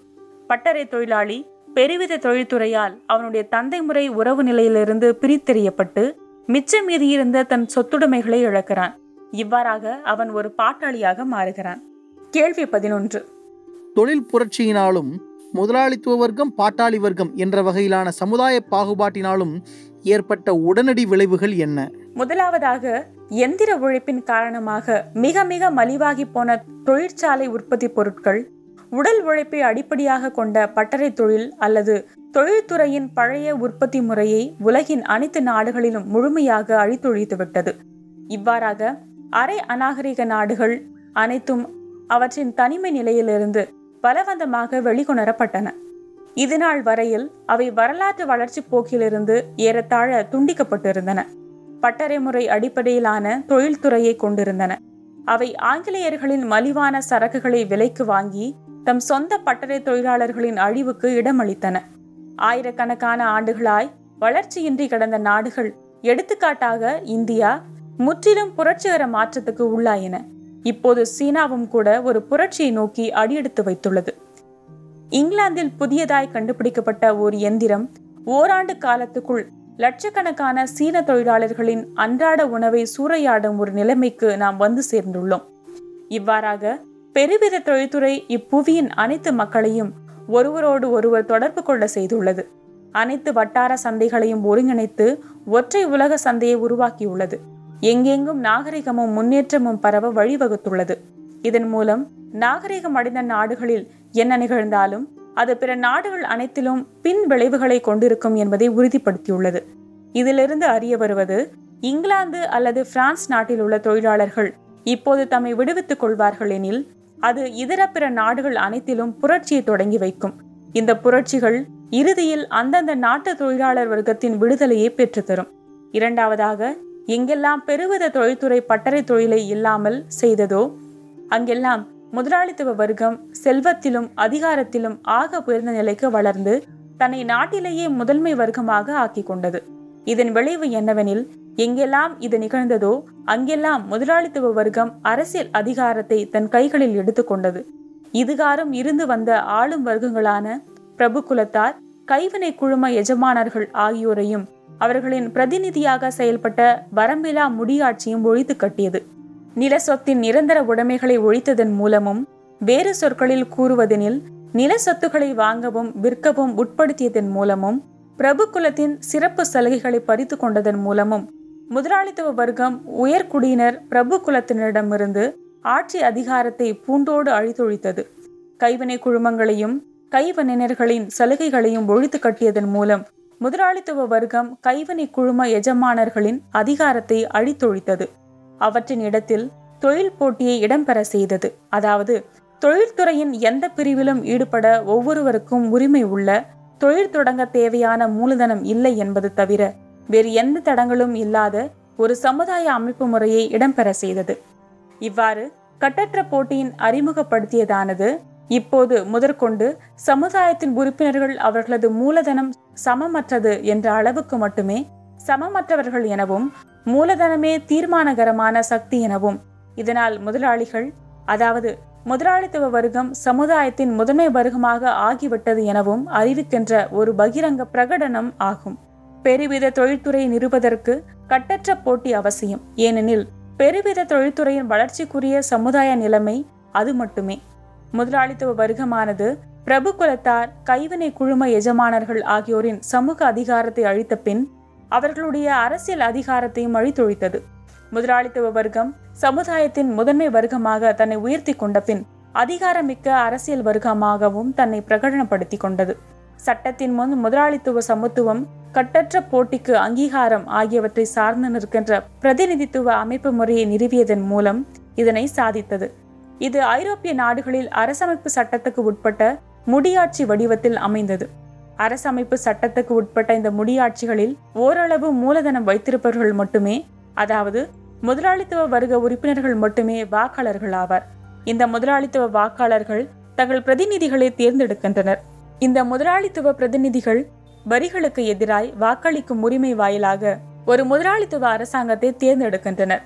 பட்டறை தொழிலாளி பெருவித தொழில்துறையால் அவனுடைய தந்தை முறை உறவு நிலையிலிருந்து பிரித்தெறியப்பட்டு மிச்சம் மீதியிருந்த தன் சொத்துடைமைகளை இழக்கிறான். இவ்வாறாக அவன் ஒரு பாட்டாளியாக மாறுகிறான். கேள்வி பதினொன்று. தொழில் புரட்சியினாலும் முதலாளித்துவ வர்க்கம் பாட்டாளி வர்க்கம் என்ற வகையிலான சமுதாய பாகுபாட்டினாலும் ஏற்பட்ட உடனடி விளைவுகள் என்ன? முதலாவதாக எந்திர உழைப்பின் காரணமாக மிக மிக மலிவாகி போன தொழிற்சாலை உற்பத்தி பொருட்கள் உடல் உழைப்பை அடிப்படையாக கொண்ட பட்டறை தொழில் அல்லது தொழில்துறையின் பழைய உற்பத்தி முறையை உலகின் அனைத்து நாடுகளிலும் முழுமையாக அழித்தொழித்துவிட்டது இவ்வாறாக அரை அநாகரிக நாடுகள் அனைத்தும் அவற்றின் தனிமை நிலையிலிருந்து பலவந்தமாக வெளிக்கொணரப்பட்டன. இதுநாள் வரையில் அவை வரலாற்று வளர்ச்சி போக்கிலிருந்து ஏறத்தாழ துண்டிக்கப்பட்டிருந்தன. பட்டறை முறை அடிப்படையிலான தொழில்துறையை கொண்டிருந்தன. அவை ஆங்கிலேயர்களின் மலிவான சரக்குகளை விலைக்கு வாங்கி தம் சொந்த பட்டறை தொழிலாளர்களின் அழிவுக்கு இடமளித்தன. ஆயிரக்கணக்கான ஆண்டுகளாய் வளர்ச்சியின்றி கிடந்த நாடுகள் எடுத்துக்காட்டாக இந்தியா முற்றிலும் புரட்சிகர மாற்றத்துக்கு உள்ளாயின. இப்போது சீனாவும் கூட ஒரு புரட்சியை நோக்கி அடியெடுத்து வைத்துள்ளது. இங்கிலாந்தில் புதியதாய் கண்டுபிடிக்கப்பட்ட ஒரு எந்திரம் ஓராண்டு காலத்துக்குள் லட்சக்கணக்கான சீன தொழிலாளர்களின் அன்றாட உணவை சூறையாடும் ஒரு நிலைமைக்கு நாம் வந்து சேர்ந்துள்ளோம். இவ்வாறாக பெருவித தொழில்துறை இப்புவியின் அனைத்து மக்களையும் ஒருவரோடு ஒருவர் தொடர்பு கொள்ள செய்துள்ளது. அனைத்து வட்டார சந்தைகளையும் ஒருங்கிணைத்து ஒற்றை உலக சந்தையை உருவாக்கியுள்ளது. எங்கெங்கும் நாகரிகமும் முன்னேற்றமும் பரவ வழிவகுத்துள்ளது. இதன் மூலம் நாகரிகம் அடைந்த நாடுகளில் என்ன நிகழ்ந்தாலும் அது பிற நாடுகள் அனைத்திலும் பின் விளைவுகளை கொண்டிருக்கும் என்பதை உறுதிப்படுத்தியுள்ளது. இதிலிருந்து அறிய வருவது இங்கிலாந்து அல்லது பிரான்ஸ் நாட்டில் உள்ள தொழிலாளர்கள் இப்போது தம்மை விடுவித்துக் கொள்வார்கள் எனில் அது இதர பிற நாடுகள் அனைத்திலும் புரட்சியை தொடங்கி வைக்கும். இந்த புரட்சிகள் இறுதியில் அந்தந்த நாட்டு தொழிலாளர் வர்க்கத்தின் விடுதலையை பெற்றுத்தரும். இரண்டாவதாக எங்கெல்லாம் பெருவித தொழில்துறை பட்டறை தொழிலை இல்லாமல் செய்ததோ அங்கெல்லாம் முதலாளித்துவ வர்க்கம் செல்வத்திலும் அதிகாரத்திலும் ஆக உயர்ந்த நிலைக்கு வளர்ந்து தன்னை நாட்டிலேயே முதன்மை வர்க்கமாக ஆக்கி கொண்டது இதன் விளைவு என்னவெனில் எங்கெல்லாம் இது நிகழ்ந்ததோ அங்கெல்லாம் முதலாளித்துவ வர்க்கம் அரசியல் அதிகாரத்தை தன் கைகளில் எடுத்துக்கொண்டது. இதுகாரம் இருந்து வந்த ஆளும் வர்க்கங்களான பிரபு குலத்தார் கைவினை குழும எஜமானர்கள் ஆகியோரையும் அவர்களின் பிரதிநிதியாக செயல்பட்ட வரம்பிலா முடியாட்சியும் ஒழித்து கட்டியது. நில சொத்தின் நிரந்தர உடைமைகளை ஒழித்ததன் மூலமும் வேறு சொற்களில் கூறுவதெனில் நில சொத்துக்களை வாங்கவும் விற்கவும் உட்படுத்தியதன் மூலமும் பிரபு குலத்தின் சிறப்பு சலுகைகளை பறித்து கொண்டதன் மூலமும் முதலாளித்துவ வர்க்கம் உயர்குடியினர் பிரபு குலத்தினரிடமிருந்து ஆட்சி அதிகாரத்தை பூண்டோடு அழித்தொழித்தது. கைவினை குழுமங்களையும் கைவினைஞர்களின் சலுகைகளையும் ஒழித்து கட்டியதன் மூலம் முதலாளித்துவ வர்க்கம் கைவினை குழும எஜமானர்களின் அதிகாரத்தை அழித்தொழித்தது. அவற்றின் இடத்தில் தொழில் போட்டியை இடம்பெற செய்தது. அதாவது தொழில்துறையின் எந்த பிரிவிலும் ஈடுபட ஒவ்வொருவருக்கும் உரிமை உள்ள தொழில் தொடங்க தேவையான மூலதனம் இல்லை என்பது தவிர வேறு எந்த தடங்களும் இல்லாத ஒரு சமுதாய அமைப்பு முறையை இடம்பெற செய்தது. இவ்வாறு கட்டற்ற போட்டியின் அறிமுகப்படுத்தியதானது இப்போது முதற்கொண்டு சமுதாயத்தின் உறுப்பினர்கள் அவர்களது மூலதனம் சமமற்றது என்ற அளவுக்கு மட்டுமே சமமற்றவர்கள் எனவும் மூலதனமே தீர்மானகரமான சக்தி எனவும் இதனால் முதலாளிகள் அதாவது முதலாளித்துவ வர்க்கம் சமுதாயத்தின் முதன்மை வர்க்கமாக ஆகிவிட்டது எனவும் அறிவிக்கின்ற ஒரு பகிரங்க பிரகடனம் ஆகும். பெருவித தொழில்துறை நிறுவதற்கு கட்டற்ற போட்டி அவசியம். ஏனெனில் பெருவித தொழில்துறையின் வளர்ச்சிக்குரிய சமுதாய நிலைமை அது மட்டுமே. முதலாளித்துவ வர்க்கமானது பிரபு குலத்தார் கைவினை குழும எஜமானர்கள் ஆகியோரின் சமூக அதிகாரத்தை அழித்த பின் அவர்களுடைய அரசியல் அதிகாரத்தையும் அழித்தொழித்தது. முதலாளித்துவ வர்க்கம் சமுதாயத்தின் முதன்மை வர்க்கமாக தன்னை உயர்த்தி கொண்ட பின் அதிகாரமிக்க அரசியல் வர்க்கமாகவும் தன்னை பிரகடனப்படுத்திக் கொண்டது. சட்டத்தின் முன் முதலாளித்துவ சமத்துவம் கட்டற்ற போட்டிக்கு அங்கீகாரம் ஆகியவற்றை சார்ந்து நிற்கின்ற பிரதிநிதித்துவ அமைப்பு முறையை நிறுவியதன் மூலம் இதனை சாதித்தது. இது ஐரோப்பிய நாடுகளில் அரசமைப்பு சட்டத்துக்கு உட்பட்ட முடியாட்சி வடிவத்தில் அமைந்தது. அரசமைப்பு சட்டத்துக்கு உட்பட்ட இந்த முடியாட்சிகளில் ஓரளவு மூலதனம் வைத்திருப்பவர்கள் மட்டுமே அதாவது முதலாளித்துவ வர்க்க உறுப்பினர்கள் மட்டுமே வாக்காளர்கள் ஆவார். இந்த முதலாளித்துவ வாக்காளர்கள் தங்கள் பிரதிநிதிகளை தேர்ந்தெடுக்கின்றனர். இந்த முதலாளித்துவ பிரதிநிதிகள் வரிகளுக்கு எதிராய் வாக்களிக்கும் உரிமை வாயிலாக ஒரு முதலாளித்துவ அரசாங்கத்தை தேர்ந்தெடுக்கின்றனர்.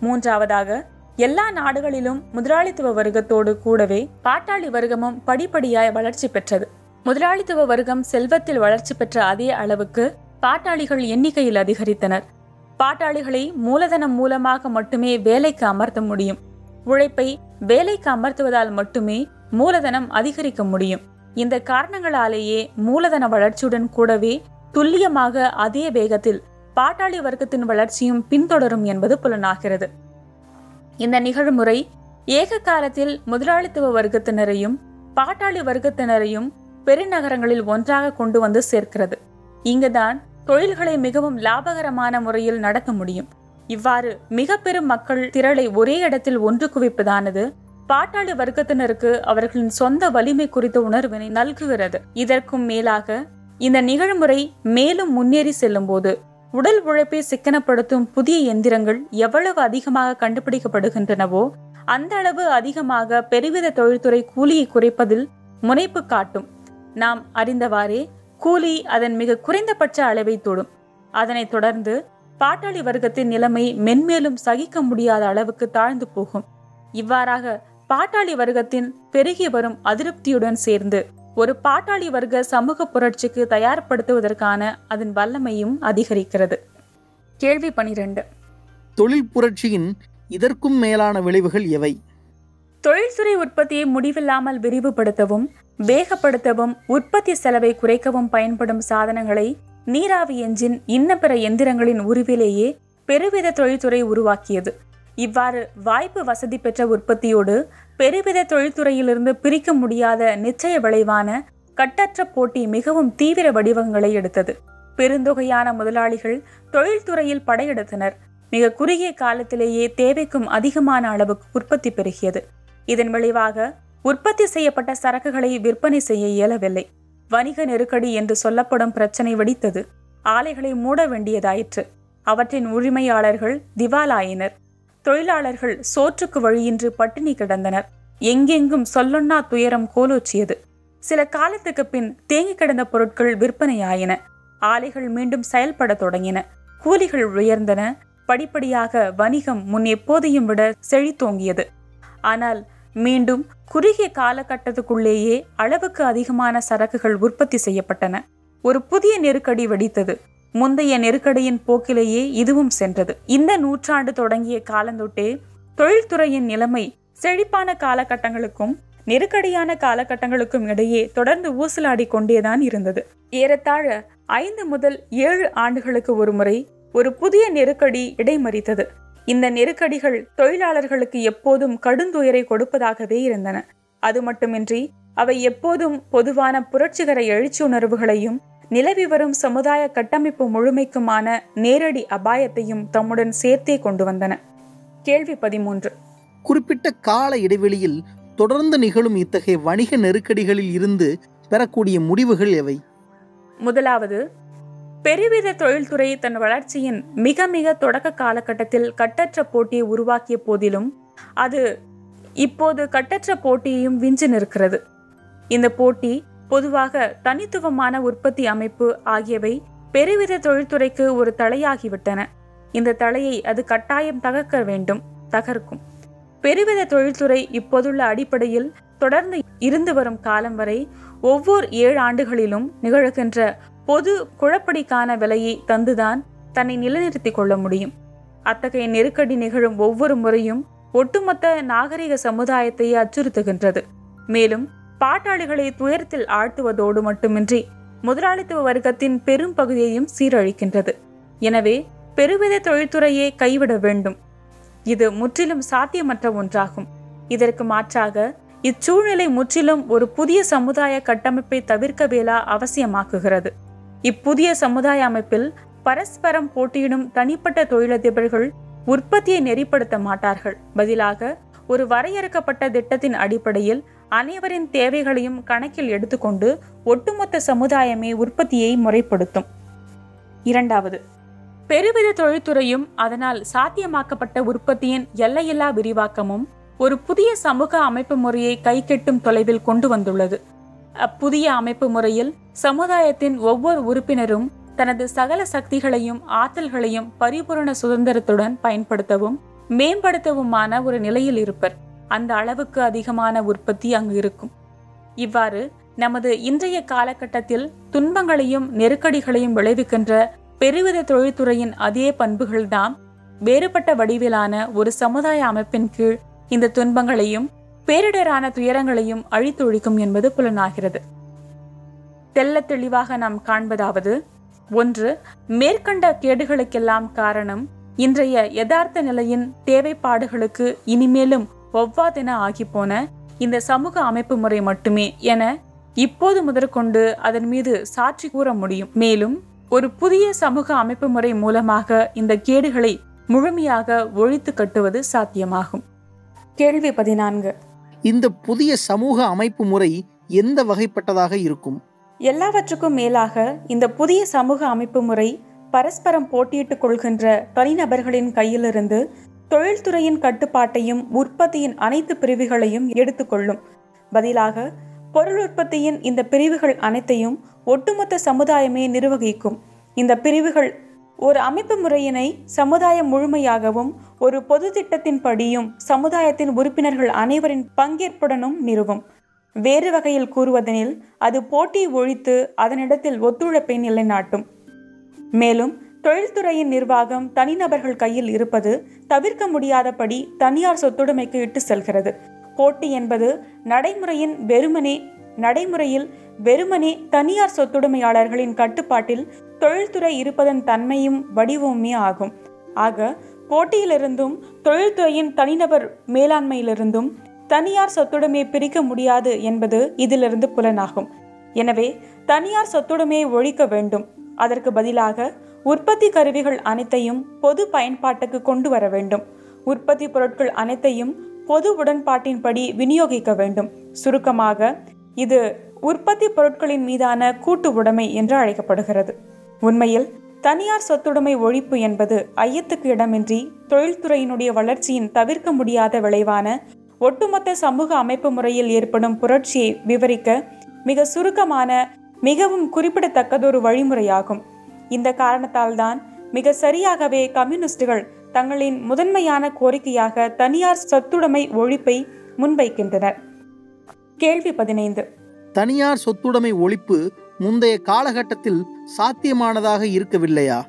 மூன்றாவதாக எல்லா நாடுகளிலும் முதலாளித்துவ வர்க்கத்தோடு கூடவே பாட்டாளி வர்க்கமும் படிப்படியாய் வளர்ச்சி பெற்றது. முதலாளித்துவ வர்க்கம் செல்வத்தில் வளர்ச்சி பெற்ற அதே அளவுக்கு பாட்டாளிகள் எண்ணிக்கையில் அதிகரித்தனர். பாட்டாளிகளை மூலதனம் மூலமாக மட்டுமே வேலைக்கு அமர்த்த முடியும். உழைப்பை வேலைக்கு அமர்த்துவதால் மட்டுமே மூலதனம் அதிகரிக்க முடியும். இந்த காரணங்களாலேயே மூலதன வளர்ச்சியுடன் கூடவே துல்லியமாக அதே வேகத்தில் பாட்டாளி வர்க்கத்தின் வளர்ச்சியும் பின்தொடரும் என்பது புலனாகிறது. இந்த நிகழ்முறை ஏக காலத்தில் முதலாளித்துவ வர்க்கத்தினரையும் பாட்டாளி வர்க்கத்தினரையும் பெருநகரங்களில் ஒன்றாக கொண்டு வந்து சேர்க்கிறது. இங்குதான் தொழில்களை மிகவும் லாபகரமான முறையில் நடத்த முடியும். இவ்வாறு மிக பெரும் மக்கள் திரளை ஒரே இடத்தில் ஒன்று குவிப்பதானது பாட்டாளி வர்க்கத்தினருக்கு அவர்களின் சொந்த வலிமை குறித்த உணர்வினை நல்குகிறது. இதற்கும் மேலாக இந்த நிகழ்முறை மேலும் முன்னேறி செல்லும் போது உடல் உழைப்பை சிக்கனப்படுத்தும் புதிய எந்திரங்கள் எவ்வளவு அதிகமாக கண்டுபிடிக்கப்படுகின்றனவோ அந்த அளவு அதிகமாக பெருவித தொழில்துறை கூலியை குறைப்பதில் முனைப்பு காட்டும். நாம் அறிந்தவாறே கூலி அதன் மிக குறைந்தபட்ச அளவை தொடும். அதனைத் தொடர்ந்து பாட்டாளி வர்க்கத்தின் நிலைமை மென்மேலும் சகிக்க முடியாத அளவுக்கு தாழ்ந்து போகும். இவ்வாறாக பாட்டாளி வர்க்கத்தின் பெருகி வரும் அதிருப்தியுடன் சேர்ந்து ஒரு பாட்டாளி வர்க்க சமூக புரட்சிக்கு தயார்படுத்துவதற்கான அதன் வல்லமையும் அதிகரிக்கிறது. கேள்வி பனிரெண்டு. தொழில் புரட்சியின் இதற்கும் மேலான விளைவுகள் எவை? தொழில்துறை உற்பத்தியை முடிவில்லாமல் விரிவுபடுத்தவும் வேகப்படுத்தவும் உற்பத்தி செலவை குறைக்கவும் பயன்படும் சாதனங்களை நீராவி என்ஜின் இன்ன பிற எந்திரங்களின் உருவிலேயே பெருவித தொழில்துறை உருவாக்கியது. இவ்வாறு வாய்ப்பு வசதி பெற்ற உற்பத்தியோடு பெருவித தொழில்துறையிலிருந்து பிரிக்க முடியாத நிச்சய விளைவான கட்டற்ற போட்டி மிகவும் தீவிர வடிவங்களை எடுத்தது. பெருந்தொகையான முதலாளிகள் தொழில்துறையில் படையெடுத்தனர். மிக குறுகிய காலத்திலேயே தேவைக்கும் அதிகமான அளவுக்கு உற்பத்தி பெருகியது. இதன் விளைவாக உற்பத்தி செய்யப்பட்ட சரக்குகளை விற்பனை செய்ய இயலவில்லை. வணிக நெருக்கடி என்று சொல்லப்படும் பிரச்சனை வெடித்தது. ஆலைகளை மூட வேண்டியதாயிற்று. அவற்றின் உரிமையாளர்கள் திவாலாயினர். தொழிலாளர்கள் சோற்றுக்கு வழியின்றி பட்டினி கிடந்தனர். எங்கெங்கும் சொல்லொன்னா துயரம் கோலோச்சியது. சில காலத்துக்கு பின் தேங்கி கிடந்த பொருட்கள் விற்பனையாயின. ஆலைகள் மீண்டும் செயல்பட தொடங்கின. கூலிகள் உயர்ந்தன. படிப்படியாக வணிகம் முன் எப்போதையும் விட செழித்தோங்கியது. ஆனால் மீண்டும் குறுகிய காலகட்டத்துக்குள்ளேயே அளவுக்கு அதிகமான சரக்குகள் உற்பத்தி செய்யப்பட்டன. ஒரு புதிய நெருக்கடி வெடித்தது. முந்தைய நெருக்கடியின் போக்கிலேயே இதுவும் சென்றது. இந்த நூற்றாண்டு தொடங்கிய காலந்தொட்டே தொழில்துறையின் நிலைமை செழிப்பான காலகட்டங்களுக்கும் நெருக்கடியான காலகட்டங்களுக்கும் இடையே தொடர்ந்து ஊசலாடி கொண்டேதான் இருந்தது. ஏறத்தாழ ஐந்து முதல் ஏழு ஆண்டுகளுக்கு ஒரு முறை ஒரு புதிய நெருக்கடி இடைமறித்தது. இந்த நெருக்கடிகள் தொழிலாளர்களுக்கு எப்போதும் கடுந்துயரை கொடுப்பதாகவே இருந்தன. அது மட்டுமின்றி அவை எப்போதும் பொதுவான புரட்சிகர எழுச்சி உணர்வுகளையும் நிலவி வரும் சமுதாய கட்டமைப்பு முழுமைக்குமான நேரடி அபாயத்தையும் தம்முடன் சேர்த்தே கொண்டு வந்தன. கேள்வி பதிமூன்று. குறிப்பிட்ட கால இடைவெளியில் தொடர்ந்து நிகழும் இத்தகைய வணிக நெருக்கடிகளில் இருந்து பெறக்கூடிய முடிவுகள் எவை? முதலாவது பெருவித தொழில்துறை தன் வளர்ச்சியின் மிக மிக தொடக்க காலகட்டத்தில் கட்டற்ற போட்டியை உருவாக்கிய போதிலும் அது இப்போது கட்டற்ற போட்டியையும் விஞ்சு நிற்கிறது. இந்த போட்டி பொதுவாக தனித்துவமான உற்பத்தி அமைப்பு ஆகியவை பெருவித தொழில்துறைக்கு ஒரு தலையாகிவிட்டன. இந்த தலையை அது கட்டாயம் தகர்க்க வேண்டும் தகர்க்கும். பெருவித தொழில்துறை இப்போதுள்ள அடிப்படையில் தொடர்ந்து இருந்து வரும் காலம் வரை ஒவ்வொரு ஏழு ஆண்டுகளிலும் நிகழ்கின்ற பொது குழப்படிக்கான விலையை தந்துதான் தன்னை நிலைநிறுத்திக் கொள்ள முடியும். அத்தகைய நெருக்கடி நிகழும் ஒவ்வொரு முறையும் ஒட்டுமொத்த நாகரிக சமுதாயத்தை அச்சுறுத்துகின்றது. மேலும் பாட்டாளிகளை துயரத்தில் ஆழ்த்துவதோடு மட்டுமின்றி முதலாளித்துவ வர்க்கத்தின் பெரும் பகுதியையும் சீரழிக்கின்றது. எனவே பெருவித தொழில்துறையை கைவிட வேண்டும். இது முற்றிலும் சாத்தியமற்ற ஒன்றாகும். இதற்கு மாற்றாக இச்சூழ்நிலை முற்றிலும் ஒரு புதிய சமுதாய கட்டமைப்பை தவிர்க்க வேலா அவசியமாக்குகிறது. இப்புதிய சமுதாய அமைப்பில் பரஸ்பரம் போட்டியிடும் தனிப்பட்ட தொழிலதிபர்கள் உற்பத்தியை நெறிப்படுத்த மாட்டார்கள். பதிலாக ஒரு வரையறுக்கப்பட்ட திட்டத்தின் அடிப்படையில் அனைவரின் தேவைகளையும் கணக்கில் எடுத்துக்கொண்டு ஒட்டுமொத்த சமுதாயமே உற்பத்தியை முறைப்படுத்தும். இரண்டாவது பெருவித தொழில்துறையும் அதனால் சாத்தியமாக்கப்பட்ட உற்பத்தியின் எல்லையில்லா விரிவாக்கமும் ஒரு புதிய சமூக அமைப்பு முறையை கைக்கெட்டும் தொலைவில் கொண்டு வந்துள்ளது. அப்புதிய அமைப்பு முறையில் சமுதாயத்தின் ஒவ்வொரு உறுப்பினரும் தனது சகல சக்திகளையும் ஆற்றல்களையும் பரிபூரண சுதந்திரத்துடன் பயன்படுத்தவும் மேம்படுத்தவுமான ஒரு நிலையில் இருப்பர். அந்த அளவுக்கு அதிகமான உற்பத்தி அங்கு இருக்கும். இவ்வாறு நமது இன்றைய காலகட்டத்தில் துன்பங்களையும் நெருக்கடிகளையும் விளைவிக்கின்ற பெருவித தொழில்துறையின் அதே பண்புகள்தான் வேறுபட்ட வடிவிலான ஒரு சமுதாய அமைப்பின் கீழ் இந்த துன்பங்களையும் பேரிடரான துயரங்களையும் அழித்தொழிக்கும் என்பது புலனாகிறது. தெல்ல தெளிவாக நாம் காண்பதாவது ஒன்று மேற்கண்ட கேடுகளுக்கெல்லாம் காரணம் இன்றைய யதார்த்த நிலையின் தேவைப்பாடுகளுக்கு இனிமேலும் ஒவ்வாதென ஆகிப்போன இந்த சமூக அமைப்பு முறை மட்டுமே என இப்போது முதற்கொண்டு அதன் மீது சாட்சி கூற முடியும். மேலும் ஒரு புதிய சமூக அமைப்பு முறை மூலமாக இந்த கேடுகளை முழுமையாக ஒழித்து கட்டுவது சாத்தியமாகும். கேள்வி பதினான்கு. இந்த புதிய சமூக அமைப்பு முறை எந்த வகைப்பட்டதாக இருக்கும்? எல்லாவற்றுக்கும் மேலாக இந்த புதிய சமூக அமைப்பு முறை பரஸ்பரம் போட்டியிட்டுக் கொள்கின்ற தனிநபர்களின் கையிலிருந்து தொழில்துறையின் கட்டுப்பாட்டையும் உற்பத்தியின் அனைத்து பிரிவுகளையும் எடுத்துக்கொள்ளும். பதிலாக பொருள் உற்பத்தியின் இந்த பிரிவுகள் அனைத்தையும் ஒட்டுமொத்த சமுதாயமே நிர்வகிக்கும். இந்த பிரிவுகள் ஒரு அமைப்பு முறையினை சமுதாயம் முழுமையாகவும் ஒரு பொது திட்டத்தின் படியும் சமுதாயத்தின் உறுப்பினர்கள் அனைவரின் பங்கேற்புடனும் நிறுவும். வேறு வகையில் கூறுவதெனில் அது போட்டி ஒழித்து அதனிடத்தில் ஒத்துழைப்பை நிலைநாட்டும். மேலும் தொழில்துறையின் நிர்வாகம் தனிநபர்கள் கையில் இருப்பது தவிர்க்க முடியாதபடி தனியார் சொத்துடைமைக்கு இட்டு செல்கிறது. போட்டி என்பது நடைமுறையின் வெறுமனே நடைமுறையில் வெறுமனே தனியார் சொத்துடைமையாளர்களின் கட்டுப்பாட்டில் தொழில்துறை இருப்பதன் தன்மையும் வடிவமுமே ஆகும். ஆக போட்டியிலிருந்தும் தொழில்துறையின் தனிநபர் மேலாண்மையிலிருந்தும் தனியார் சொத்துடைமையை பிரிக்க முடியாது என்பது இதிலிருந்து புலனாகும். எனவே தனியார் சொத்துடைமையை ஒழிக்க வேண்டும். அதற்கு பதிலாக உற்பத்தி கருவிகள் அனைத்தையும் பொது பயன்பாட்டுக்கு கொண்டு வர வேண்டும். உற்பத்தி பொருட்கள் அனைத்தையும் பொது உடன்பாட்டின்படி விநியோகிக்க வேண்டும். சுருக்கமாக இது உற்பத்தி பொருட்களின் மீதான கூட்டு உடைமை என்று அழைக்கப்படுகிறது. உண்மையில் தனியார் சொத்துடைமை ஒழிப்பு என்பது ஐயத்துக்கு இடமின்றி தொழில்துறையினுடைய வளர்ச்சியின் தவிர்க்க முடியாத விளைவான ஒட்டுமொத்த சமூக அமைப்பு முறையில் ஏற்படும் புரட்சியை விவரிக்க மிக சுருக்கமான மிகவும் குறிப்பிடத்தக்கதொரு வழிமுறையாகும். இந்த காரணத்தால்தான் மிக சரியாகவே கம்யூனிஸ்டுகள் தங்களின் முதன்மையான கோரிக்கையாக தனியார் சொத்துடைமை ஒழிப்பை முன்வைக்கின்றனர். கேள்வி பதினைந்து. தனியார் சொத்துடைமை ஒழிப்பு முந்தைய காலகட்டத்தில் சாத்தியமானதாக இருக்கவில்லையா?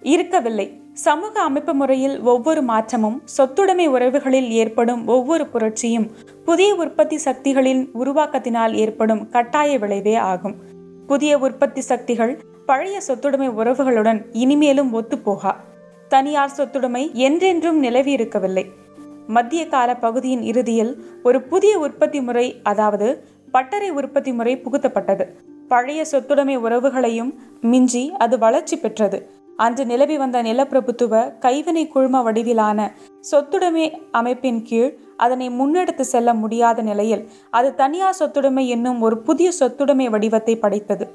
இருக்கவில்லை. சமூக அமைப்பு முறையில் ஒவ்வொரு மாற்றமும் சொத்துடைமை உறவுகளில் ஏற்படும் ஒவ்வொரு புரட்சியும் புதிய உற்பத்தி சக்திகளின் உருவாக்கத்தினால் ஏற்படும் கட்டாய விளைவே ஆகும். புதிய உற்பத்தி சக்திகள் பழைய சொத்துடைமை உறவுகளுடன் இனிமேலும் ஒத்துப்போகா. தனியார் சொத்துடைமை என்றென்றும் நிலவி இருக்கவில்லை மத்திய கால பகுதியின் இறுதியில் ஒரு புதிய உற்பத்தி முறை அதாவது பட்டறை உற்பத்தி முறை புகுத்தப்பட்டது. பழைய சொத்துடைமை உறவுகளையும் மிஞ்சி அது வளர்ச்சி பெற்றது. அன்று நிலவி வந்த நிலப்பிரபுத்துவ கைவினை குழும வடிவிலான சொத்துடைமை அமைப்பின் கீழ் அதனை முன்னெடுத்து செல்ல முடியாத நிலையில் அது தனியார் சொத்துடைமை என்னும் ஒரு புதிய சொத்துடைமை வடிவத்தை படைத்தது.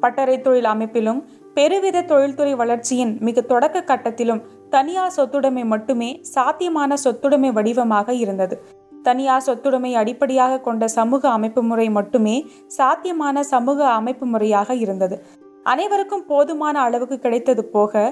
பட்டறை தொழில் அமைப்பிலும் பெருவித தொழில்துறை வளர்ச்சியின் மிக தொடக்க கட்டத்திலும் தனியார் சொத்துடைமை மட்டுமே சாத்தியமான சொத்துடைமை வடிவமாக இருந்தது. தனியார் சொத்துடைமை அடிப்படையாக கொண்ட சமூக அமைப்பு முறை மட்டுமே சாத்தியமான சமூக அமைப்பு முறையாக இருந்தது. அனைவருக்கும் போதுமான அளவுக்கு கிடைத்தது போக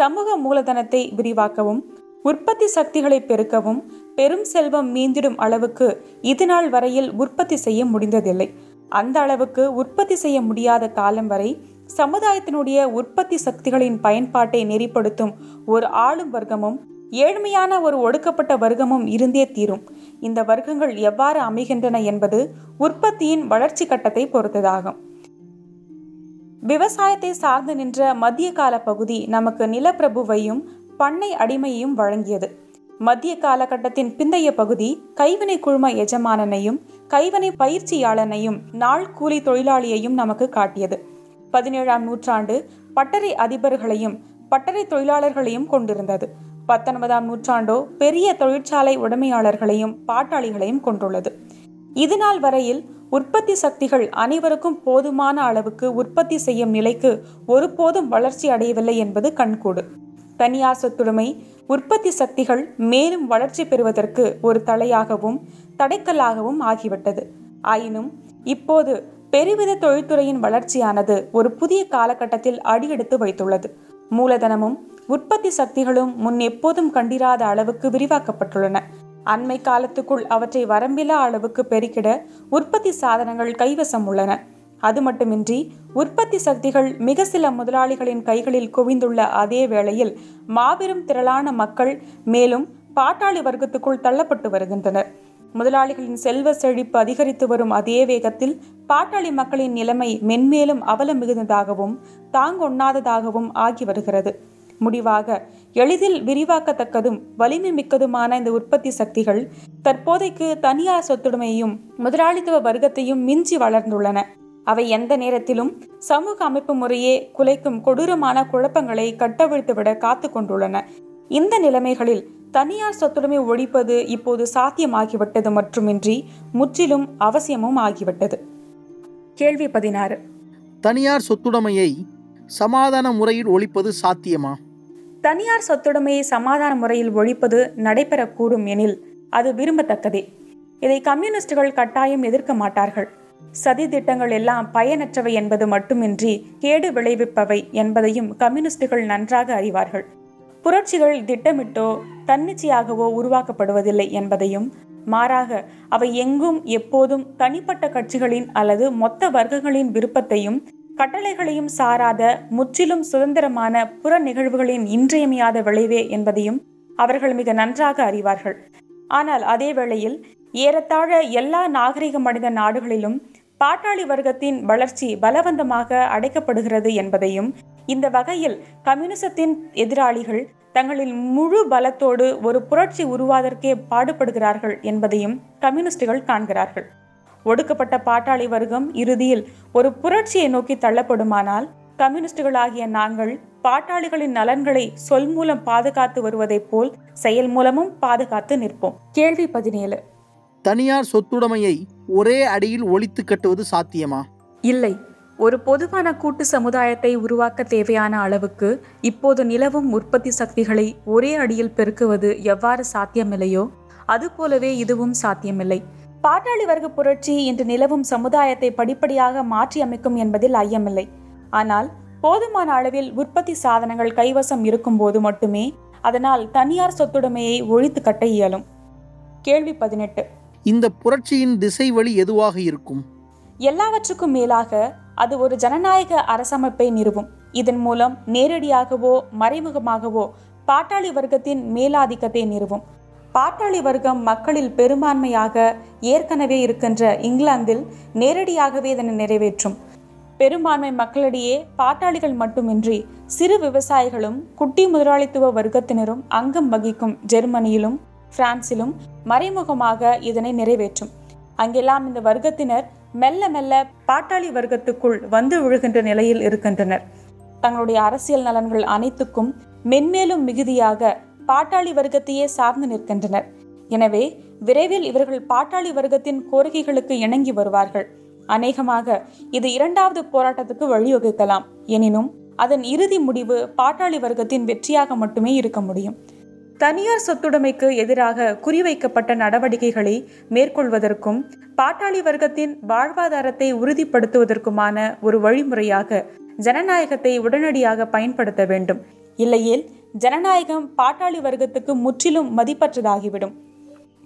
சமூக மூலதனத்தை விரிவாக்கவும் உற்பத்தி சக்திகளை பெருக்கவும் பெரும் செல்வம் மீந்திடும் அளவுக்கு இதுநாள் வரையில் உற்பத்தி செய்ய முடிந்ததில்லை. அந்த அளவுக்கு உற்பத்தி செய்ய முடியாத காலம் வரை சமுதாயத்தினுடைய உற்பத்தி சக்திகளின் பயன்பாட்டை நெறிப்படுத்தும் ஒரு ஆளும் வர்க்கமும் ஏழ்மையான ஒரு ஒடுக்கப்பட்ட வர்க்கமும் இருந்தே தீரும். இந்த வர்க்கங்கள் எவ்வாறு அமைகின்றன என்பது உற்பத்தியின் வளர்ச்சி கட்டத்தை பொறுத்ததாகும். விவசாயத்தை சார்ந்து நின்ற மத்திய கால பகுதி நமக்கு நிலப்பிரபுவையும் பண்ணை அடிமையையும் வழங்கியது. மத்திய காலகட்டத்தின் பிந்தைய பகுதி கைவினை குழும எஜமானனையும் கைவினை பயிற்சியாளனையும் நாள் கூலி தொழிலாளியையும் நமக்கு காட்டியது. பதினேழாம் நூற்றாண்டு பட்டறை அதிபர்களையும் பட்டறை தொழிலாளர்களையும் கொண்டிருந்தது. பத்தொன்பதாம் நூற்றாண்டோ பெரிய தொழிற்சாலை உடைமையாளர்களையும் பாட்டாளிகளையும் கொண்டுள்ளது. இதுநாள் வரையில் உற்பத்தி சக்திகள் அனைவருக்கும் போதுமான அளவுக்கு உற்பத்தி செய்யும் நிலைக்கு ஒருபோதும் வளர்ச்சி அடையவில்லை என்பது கண்கூடு. தனியார் சொத்துடைமை உற்பத்தி சக்திகள் மேலும் வளர்ச்சி பெறுவதற்கு ஒரு தலையாகவும் தடைக்கல்லாகவும் ஆகிவிட்டது. ஆயினும் இப்போது பெருவித தொழில்துறையின் வளர்ச்சியானது ஒரு புதிய காலகட்டத்தில் அடியெடுத்து வைத்துள்ளது. மூலதனமும் உற்பத்தி சக்திகளும் முன் எப்போதும் கண்டிராத அளவுக்கு விரிவாக்கப்பட்டுள்ளன. அண்மை காலத்துக்குள் அவற்றை வரம்பிலா அளவுக்கு பெருக்கிட உற்பத்தி சாதனங்கள் கைவசம் உள்ளன. அது மட்டுமின்றி உற்பத்தி சக்திகள் மிக சில முதலாளிகளின் கைகளில் குவிந்துள்ள அதே வேளையில் மாபெரும் திரளான மக்கள் மேலும் பாட்டாளி வர்க்கத்துக்குள் தள்ளப்பட்டு வருகின்றனர். முதலாளிகளின் செல்வ செழிப்பு அதிகரித்து வரும் அதே வேகத்தில் பாட்டாளி மக்களின் நிலைமை மென்மேலும் அவல மிகுந்ததாகவும் தாங்கொண்ணாததாகவும் ஆகி வருகிறது. முடிவாக எளிதில் விரிவாக்கத்தக்கதும் வலிமை மிக்கதுமான இந்த உற்பத்தி சக்திகள் தற்போதைக்கு தனியார் சொத்துடைமையையும் முதலாளித்துவ வர்க்கத்தையும் மிஞ்சி வளர்ந்துள்ளன. அவை எந்த நேரத்திலும் சமூக அமைப்பு முறையே குலைக்கும் கொடூரமான குழப்பங்களை கட்டவிழ்த்துவிட காத்து கொண்டுள்ளன இந்த நிலைமைகளில் தனியார் சொத்துடைமை ஒழிப்பது இப்போது சாத்தியமாகிவிட்டது மட்டுமின்றி முற்றிலும் அவசியமும் ஆகிவிட்டது. கேள்வி பதினாறு. தனியார் சொத்துடைமையை சமாதான முறையில் ஒழிப்பது சாத்தியமா? தனியார் சொத்துடைமையை சமாதான முறையில் ஒழிப்பது நடைபெறக்கூடும் எனில் அது விரும்பத்தக்கதே. இதை கம்யூனிஸ்டுகள் கட்டாயம் எதிர்க்க மாட்டார்கள். சதி திட்டங்கள் எல்லாம் பயனற்றவை என்பது மட்டுமின்றி கேடு விளைவிப்பவை என்பதையும் கம்யூனிஸ்டுகள் நன்றாக அறிவார்கள். புரட்சிகள் திட்டமிட்டோ தன்னிச்சையாகவோ உருவாக்கப்படுவதில்லை என்பதையும் மாறாக அவை எங்கும் எப்போதும் தனிப்பட்ட கட்சிகளின் அல்லது மொத்த வர்க்கங்களின் விருப்பத்தையும் கட்டளைகளையும் சாராத முற்றிலும் சுதந்திரமான புற நிகழ்வுகளின் இன்றியமையாத விளைவே என்பதையும் அவர்கள் மிக நன்றாக அறிவார்கள். ஆனால் அதே வேளையில் ஏறத்தாழ எல்லா நாகரிகமடைந்த நாடுகளிலும் பாட்டாளி வர்க்கத்தின் வளர்ச்சி பலவந்தமாக அடைக்கப்படுகிறது என்பதையும் இந்த வகையில் கம்யூனிசத்தின் எதிராளிகள் தங்களின் முழு பலத்தோடு ஒரு புரட்சி உருவாதற்கே பாடுபடுகிறார்கள் என்பதையும் கம்யூனிஸ்டுகள் காண்கிறார்கள். ஒடுக்கப்பட்ட பாட்டாளி வர்க்கம் இறுதியில் ஒரு புரட்சியை நோக்கி தள்ளப்படுமானால் கம்யூனிஸ்டுகளாகிய நாங்கள் பாட்டாளிகளின் நலன்களை சொல் மூலம் பாதுகாத்து வருவதைப் போல் செயல் மூலமும் பாதுகாத்து நிற்போம். கேள்வி பதினேழு. தனியார் சொத்துடைமையை ஒரே அடியில் ஒழித்து கட்டுவது சாத்தியமா? இல்லை. ஒரு பொதுவான கூட்டு சமுதாயத்தை உருவாக்க தேவையான அளவுக்கு இப்போது நிலவும் உற்பத்தி சக்திகளை ஒரே அடியில் பெருக்குவது எவ்வாறு சாத்தியமில்லையோ? அதுபோலவே இதுவும் சாத்தியமில்லை. பாட்டாளி வர்க்க புரட்சி இன்று நிலவும் சமுதாயத்தை படிப்படியாக மாற்றி அமைக்கும் என்பதில் ஐயமில்லை. ஆனால் போதுமான அளவில் உற்பத்தி சாதனங்கள் கைவசம் இருக்கும்போது மட்டுமே அதனால் தனியார் சொத்துடைமையை ஒழித்து கட்ட இயலும். கேள்வி பதினெட்டு. இந்த புரட்சியின் திசை வழி எதுவாக இருக்கும்? எல்லாவற்றுக்கும் மேலாக அது ஒரு ஜனநாயக அரசமைப்பை நிறுவும். இதன் மூலம் நேரடியாகவோ மறைமுகமாகவோ பாட்டாளி வர்க்கத்தின் மேலாதிக்கத்தை நிறுவும். பாட்டாளி வர்க்கம் மக்களில் பெரும்பான்மையாக ஏற்கனவே இருக்கின்ற இங்கிலாந்தில் நேரடியாகவே இதனை நிறைவேற்றும். பெரும்பான்மை மக்களிடையே பாட்டாளிகள் மட்டுமின்றி சிறு விவசாயிகளும் குட்டி முதலாளித்துவ வர்க்கத்தினரும் அங்கம் வகிக்கும் ஜெர்மனியிலும் பிரான்சிலும் மறைமுகமாக இதனை நிறைவேற்றும். அங்கெல்லாம் இந்த வர்க்கத்தினர் மெல்ல மெல்ல பாட்டாளி வர்க்கத்துக்குள் வந்து விழுகின்ற நிலையில் இருக்கின்றனர். தங்களுடைய அரசியல் நலன்கள் அனைத்துக்கும் மென்மேலும் மிகுதியாக பாட்டாளி வர்க்கத்தையே சார்ந்து நிற்கின்றனர். எனவே விரைவில் இவர்கள் பாட்டாளி வர்க்கத்தின் கோரிக்கைகளுக்கு இணங்கி வருவார்கள். அநேகமாக இது இரண்டாவது போராட்டத்துக்கு வழிவகுக்கலாம். எனினும் அதன் இறுதி முடிவு பாட்டாளி வர்க்கத்தின் வெற்றியாக மட்டுமே இருக்க முடியும். தனியார் சொத்துடைமைக்கு எதிராக குறிவைக்கப்பட்ட நடவடிக்கைகளை மேற்கொள்வதற்கும் பாட்டாளி வர்க்கத்தின் வாழ்வாதாரத்தை உறுதிப்படுத்துவதற்குமான ஒரு வழிமுறையாக ஜனநாயகத்தை உடனடியாக பயன்படுத்த வேண்டும். இல்லையில் ஜனநாயகம் பாட்டாளி வர்க்கத்துக்கு முற்றிலும் மதிப்பற்றதாகிவிடும்.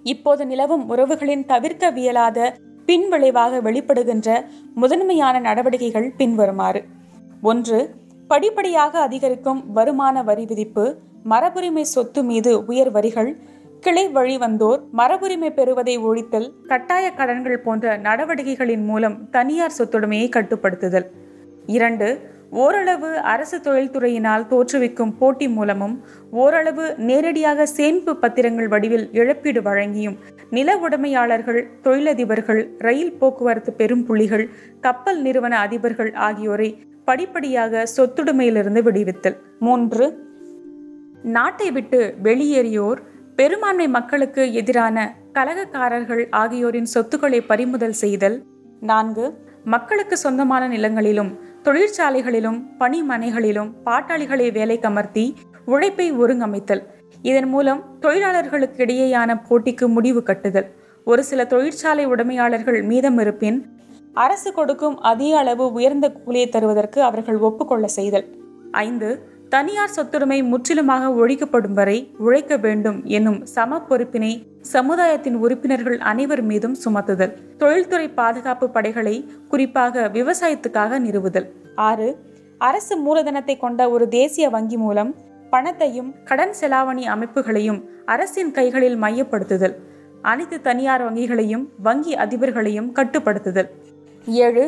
இப்போது நிலவும் உறவுகளின் தவிர்க்க வியலாத பின்விளைவாக வெளிப்படுகின்ற முதன்மையான நடவடிக்கைகள் பின்வருமாறு. ஒன்று படிப்படியாக அதிகரிக்கும் வருமான வரி விதிப்பு. மரபுரிமை சொத்து மீது உயர் வரிகள் கிளை வழி வந்தோர் மரபுரிமை பெறுவதை ஒழித்தல் கட்டாய கடன்கள் போன்ற நடவடிக்கைகளின் மூலம் தனியார் சொத்துடைமையை கட்டுப்படுத்துதல். இரண்டு ஓரளவு அரசு தொழில்துறையினால் தோற்றுவிக்கும் போட்டி மூலமும் ஓரளவு நேரடியாக சேமிப்பு பத்திரங்கள் வடிவில் இழப்பீடு வழங்கியும் நில உடைமையாளர்கள் தொழிலதிபர்கள் ரயில் போக்குவரத்து பெரும் புள்ளிகள் கப்பல் நிறுவன அதிபர்கள் ஆகியோரை படிப்படியாக சொத்துடைமையிலிருந்து விடுவித்தல். மூன்று நாட்டை விட்டு வெளியேறியோர் பெரும்பான்மை மக்களுக்கு எதிரான கலகக்காரர்கள் ஆகியோரின் சொத்துக்களை பறிமுதல் செய்தல். நான்கு மக்களுக்கு சொந்தமான நிலங்களிலும் தொழிற்சாலைகளிலும் பணிமனைகளிலும் பாட்டாளிகளை வேலை கமர்த்தி உழைப்பை ஒருங்கமைத்தல். இதன் மூலம் தொழிலாளர்களுக்கு இடையேயான போட்டிக்கு முடிவு கட்டுதல். ஒரு சில தொழிற்சாலை உடைமையாளர்கள் மீதம் இருப்பின் அரசு கொடுக்கும் அதிக அளவு உயர்ந்த கூலியை தருவதற்கு அவர்கள் ஒப்புக்கொள்ள செய்தல். ஐந்து தனியார் சொத்துரிமை முற்றிலுமாக ஒழிக்கப்படும் வரை உழைக்க வேண்டும் என்னும் சம பொறுப்பினை சமுதாயத்தின் உறுப்பினர்கள் அனைவர் மீதும் சுமத்துதல். தொழில்துறை பாதுகாப்பு படைகளை குறிப்பாக விவசாயத்துக்காக நிறுவுதல். ஆறு அரசு மூலதனத்தை கொண்ட ஒரு தேசிய வங்கி மூலம் பணத்தையும் கடன் செலாவணி அமைப்புகளையும் அரசின் கைகளில் மையப்படுத்துதல். அனைத்து தனியார் வங்கிகளையும் வங்கி அதிபர்களையும் கட்டுப்படுத்துதல். ஏழு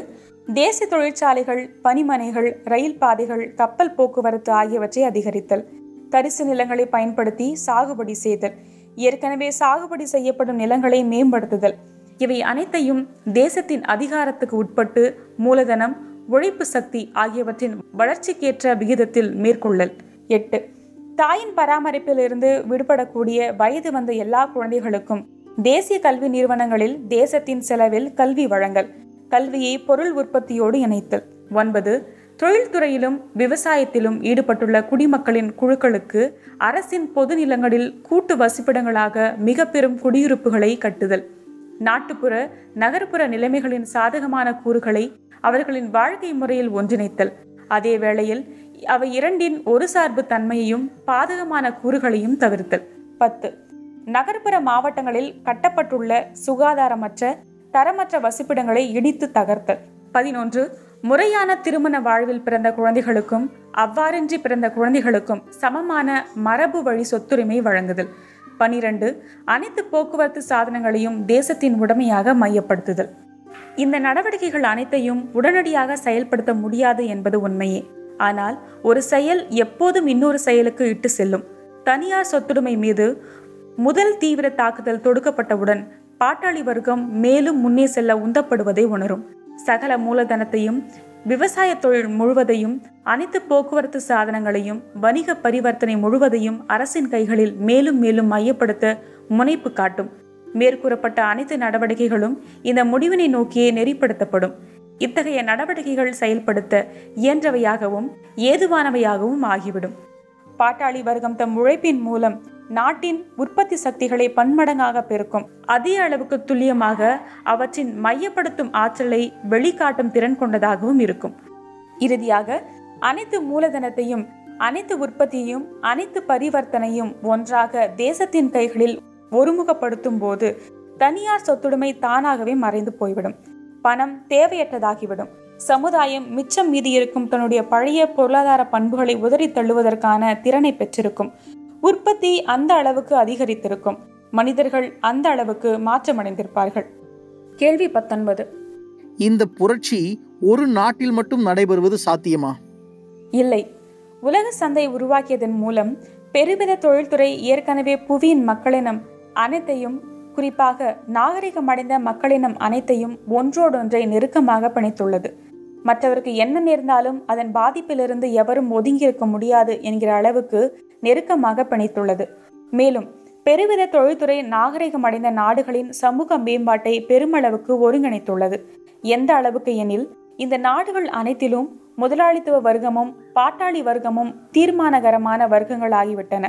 தேசிய தொழிற்சாலைகள் பனிமனைகள் ரயில் பாதைகள் கப்பல் போக்குவரத்து ஆகியவற்றை அதிகரித்தல் தரிசு நிலங்களை பயன்படுத்தி சாகுபடி செய்தல் ஏற்கனவே சாகுபடி செய்யப்படும் நிலங்களை மேம்படுத்துதல். இவை அனைத்தையும் தேசத்தின் அதிகாரத்துக்கு உட்பட்டு மூலதனம் உழைப்பு சக்தி ஆகியவற்றின் வளர்ச்சிக்கேற்ற விகிதத்தில் மேற்கொள்ளல். எட்டு. தாயின் பராமரிப்பிலிருந்து விடுபடக்கூடிய வயது வந்த எல்லா குழந்தைகளுக்கும் தேசிய கல்வி நிறுவனங்களில் தேசத்தின் செலவில் கல்வி வழங்கல். கல்வியை பொருள் உற்பத்தியோடு இணைத்தல். ஒன்பது தொழில்துறையிலும் விவசாயத்திலும் ஈடுபட்டுள்ள குடிமக்களின் குழுக்களுக்கு அரசின் பொது நிலங்களில் கூட்டு வசிப்பிடங்களாக மிக பெரும் குடியிருப்புகளை கட்டுதல். நாட்டுப்புற நகர்ப்புற நிலைமைகளின் சாதகமான கூறுகளை அவர்களின் வாழ்க்கை முறையில் ஒன்றிணைத்தல். அதே வேளையில் அவை இரண்டின் ஒரு சார்பு தன்மையையும் பாதகமான கூறுகளையும் தவிர்த்தல். பத்து நகர்ப்புற மாவட்டங்களில் கட்டப்பட்டுள்ள சுகாதாரமற்ற தரமற்ற வசிப்பிடங்களை இடித்து தகர்த்தல் பதினொன்று முறையான திருமண வாழ்வில் பிறந்த குழந்தைகளுக்கும் அவ்வாறின்றி பிறந்த குழந்தைகளுக்கும் சமமான மரபு வழி சொத்துரிமை வழங்குதல். பனிரெண்டு அனைத்து போக்குவரத்து சாதனங்களையும் தேசத்தின் உடமையாக மையப்படுத்துதல். இந்த நடவடிக்கைகள் அனைத்தையும் உடனடியாக செயல்படுத்த முடியாது என்பது உண்மையே. ஆனால் ஒரு செயல் எப்போதும் இன்னொரு செயலுக்கு இட்டு செல்லும். தனியார் சொத்துரிமை மீது முதல் தீவிர தாக்குதல் தொடுக்கப்பட்டவுடன் பாட்டாளி வர்க்கம் மேலும் முன்னே செல்ல உந்தப்படுவதை உணரும். சகல மூலதனத்தையும் விவசாய தொழில் முழுவதையும் அனைத்து போக்குவரத்து சாதனங்களையும் வணிக பரிவர்த்தனை முழுவதையும் அரசின் கைகளில் மேலும் மேலும் மையப்படுத்த முனைப்பு காட்டும். மேற்கூறப்பட்ட அனைத்து நடவடிக்கைகளும் இந்த முடிவினை நோக்கியே நெறிப்படுத்தப்படும். இத்தகைய நடவடிக்கைகள் செயல்படுத்த இயன்றவையாகவும் ஏதுவானவையாகவும் ஆகிவிடும். பாட்டாளி வர்க்கம் தம் உழைப்பின் மூலம் நாட்டின் உற்பத்தி சக்திகளை பன்மடங்காக பெருக்கும். அதே அளவுக்கு துல்லியமாக அவற்றின் மையப்படுத்தும் ஆற்றலை வெளிக்காட்டும் திறன் கொண்டதாகவும் இருக்கும். இறுதியாக அனைத்து மூலதனத்தையும் அனைத்து உற்பத்தியையும் அனைத்து பரிவர்த்தனையும் ஒன்றாக தேசத்தின் கைகளில் ஒருமுகப்படுத்தும் போது தனியார் சொத்துடைமை தானாகவே மறைந்து போய்விடும். பணம் தேவையற்றதாகிவிடும். சமுதாயம் மிச்சம் மீதி இருக்கும் தன்னுடைய பழைய பொருளாதார பண்புகளை உதறி தள்ளுவதற்கான திறனை பெற்றிருக்கும். உற்பத்தி அந்த அளவுக்கு அதிகரித்திருக்கும். மனிதர்கள் அந்த அளவுக்கு மாற்றமடைந்திருப்பார்கள். கேள்வி பத்தொன்பது. இந்த புரட்சி ஒரு நாட்டில் மட்டும் நடைபெறுவது சாத்தியமா? இல்லை. உலக சந்தை உருவாக்கியதன் மூலம் பெருவித தொழில்துறை ஏற்கனவே புவியின் மக்களினம் அனைத்தையும் குறிப்பாக நாகரிகமடைந்த மக்களினம் அனைத்தையும் ஒன்றோடொன்றை நெருக்கமாக பிணைத்துள்ளது. மற்றவருக்கு என்ன நேர்ந்தாலும் அதன் பாதிப்பிலிருந்து எவரும் ஒதுங்கியிருக்க முடியாது என்கிற அளவுக்கு நெருக்கமாக பிணைத்துள்ளது. மேலும் பெருவித தொழில்துறை நாகரிகமடைந்த நாடுகளின் சமூக மேம்பாட்டை பெருமளவுக்கு ஒருங்கிணைத்துள்ளது. எந்த அளவுக்கு எனில் இந்த நாடுகள் அனைத்திலும் முதலாளித்துவ வர்க்கமும் பாட்டாளி வர்க்கமும் தீர்மானகரமான வர்க்கங்களாகிவிட்டன.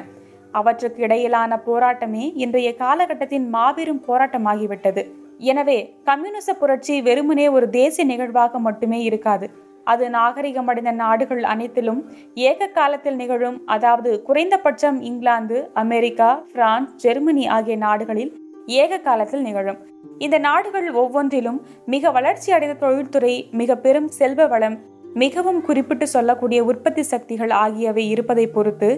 அவற்றுக்கு இடையிலான போராட்டமே இன்றைய காலகட்டத்தின் மாபெரும் போராட்டமாகிவிட்டது. எனவே கம்யூனிச புரட்சி வெறுமனே ஒரு தேசிய நிகழ்வாக மட்டுமே இருக்காது. அது நாகரிகமடைந்த நாடுகள் அனைத்திலும் ஏக காலத்தில் நிகழும் அதாவது குறைந்தபட்சம் இங்கிலாந்து அமெரிக்கா பிரான்ஸ் ஜெர்மனி ஆகிய நாடுகளில் ஏக காலத்தில் நிகழும். இந்த நாடுகள் ஒவ்வொன்றிலும் மிக வளர்ச்சி அடைந்த தொழில்துறை மிக பெரும் செல்வ வளம் மிகவும் குறிப்பிட்டு சொல்லக்கூடிய உற்பத்தி சக்திகள் ஆகியவை இருப்பதை பொறுத்து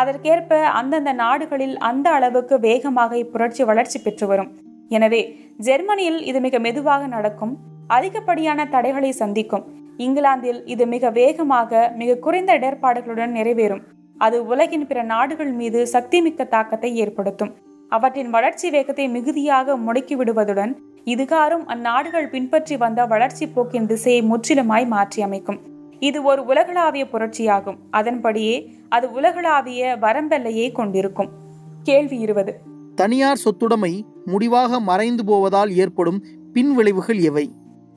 அதற்கேற்ப அந்தந்த நாடுகளில் அந்த அளவுக்கு வேகமாக இப்புரட்சி வளர்ச்சி பெற்று வரும். எனவே ஜெர்மனியில் இது மிக மெதுவாக நடக்கும் அதிகப்படியான தடைகளை சந்திக்கும். இங்கிலாந்தில் இது மிக வேகமாக மிக குறைந்த இடர்பாடுகளுடன் நிறைவேறும். அது உலகின் பிற நாடுகள் மீது சக்திமிக்க தாக்கத்தை ஏற்படுத்தும். அவற்றின் வளர்ச்சி வேகத்தை மிகுதியாக முடக்கி விடுவதுடன் இதுகாரும் அந்நாடுகள் பின்பற்றி வந்த வளர்ச்சி போக்கின் திசையை முற்றிலுமாய் மாற்றி அமைக்கும் இது ஒரு உலகளாவிய புரட்சியாகும். அதன்படியே அது உலகளாவிய வரம்பெல்லையை கொண்டிருக்கும். கேள்வி இருபது. தனியார் சொத்துடைமை முடிவாக மறைந்து போவதால் ஏற்படும் பின்விளைவுகள் எவை?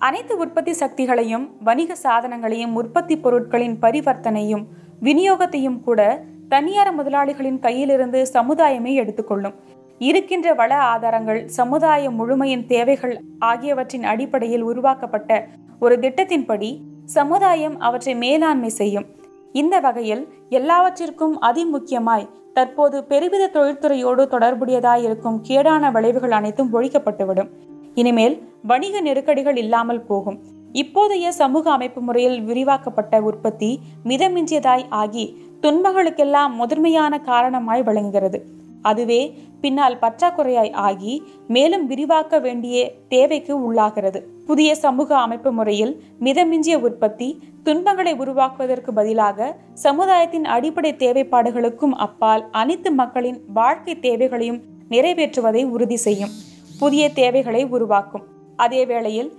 அனைத்து உற்பத்தி சக்திகளையும் வணிக சாதனங்களையும் உற்பத்தி பொருட்களின் பரிவர்த்தனையும் விநியோகத்தையும் கூட தனியார் முதலாளிகளின் கையிலிருந்து சமுதாயமே எடுத்துக்கொள்ளும். இருக்கின்ற வள ஆதாரங்கள் சமுதாய முழுமையின் தேவைகள் ஆகியவற்றின் அடிப்படையில் உருவாக்கப்பட்ட ஒரு திட்டத்தின்படி சமுதாயம் அவற்றை மேலாண்மை செய்யும். இந்த வகையில் எல்லாவற்றிற்கும் அதிமுக்கியமாய் தற்போது பெருவித தொழில்துறையோடு தொடர்புடையதாயிருக்கும் கேடான விளைவுகள் அனைத்தும் ஒழிக்கப்பட்டுவிடும். இனிமேல் வணிக நெருக்கடிகள் இல்லாமல் போகும். இப்போதைய சமூக அமைப்பு முறையில் விரிவாக்கப்பட்ட உற்பத்தி மிதமிஞ்சியதாய் ஆகி துன்பங்களுக்கெல்லாம் முதன்மையான காரணமாய் விளங்குகிறது. அதுவே பின்னால் பற்றாக்குறையாய் ஆகி மேலும் விரிவாக்க வேண்டிய தேவைக்கு உள்ளாகிறது. புதிய சமூக அமைப்பு முறையில் மிதமிஞ்சிய உற்பத்தி துன்பங்களை உருவாக்குவதற்கு பதிலாக சமுதாயத்தின் அடிப்படை தேவைப்பாடுகளுக்கும் அப்பால் அனைத்து மக்களின் வாழ்க்கை தேவைகளையும் நிறைவேற்றுவதை உறுதி செய்யும். புதிய தேவைகளை உருவாக்கும். அதே வேளையில்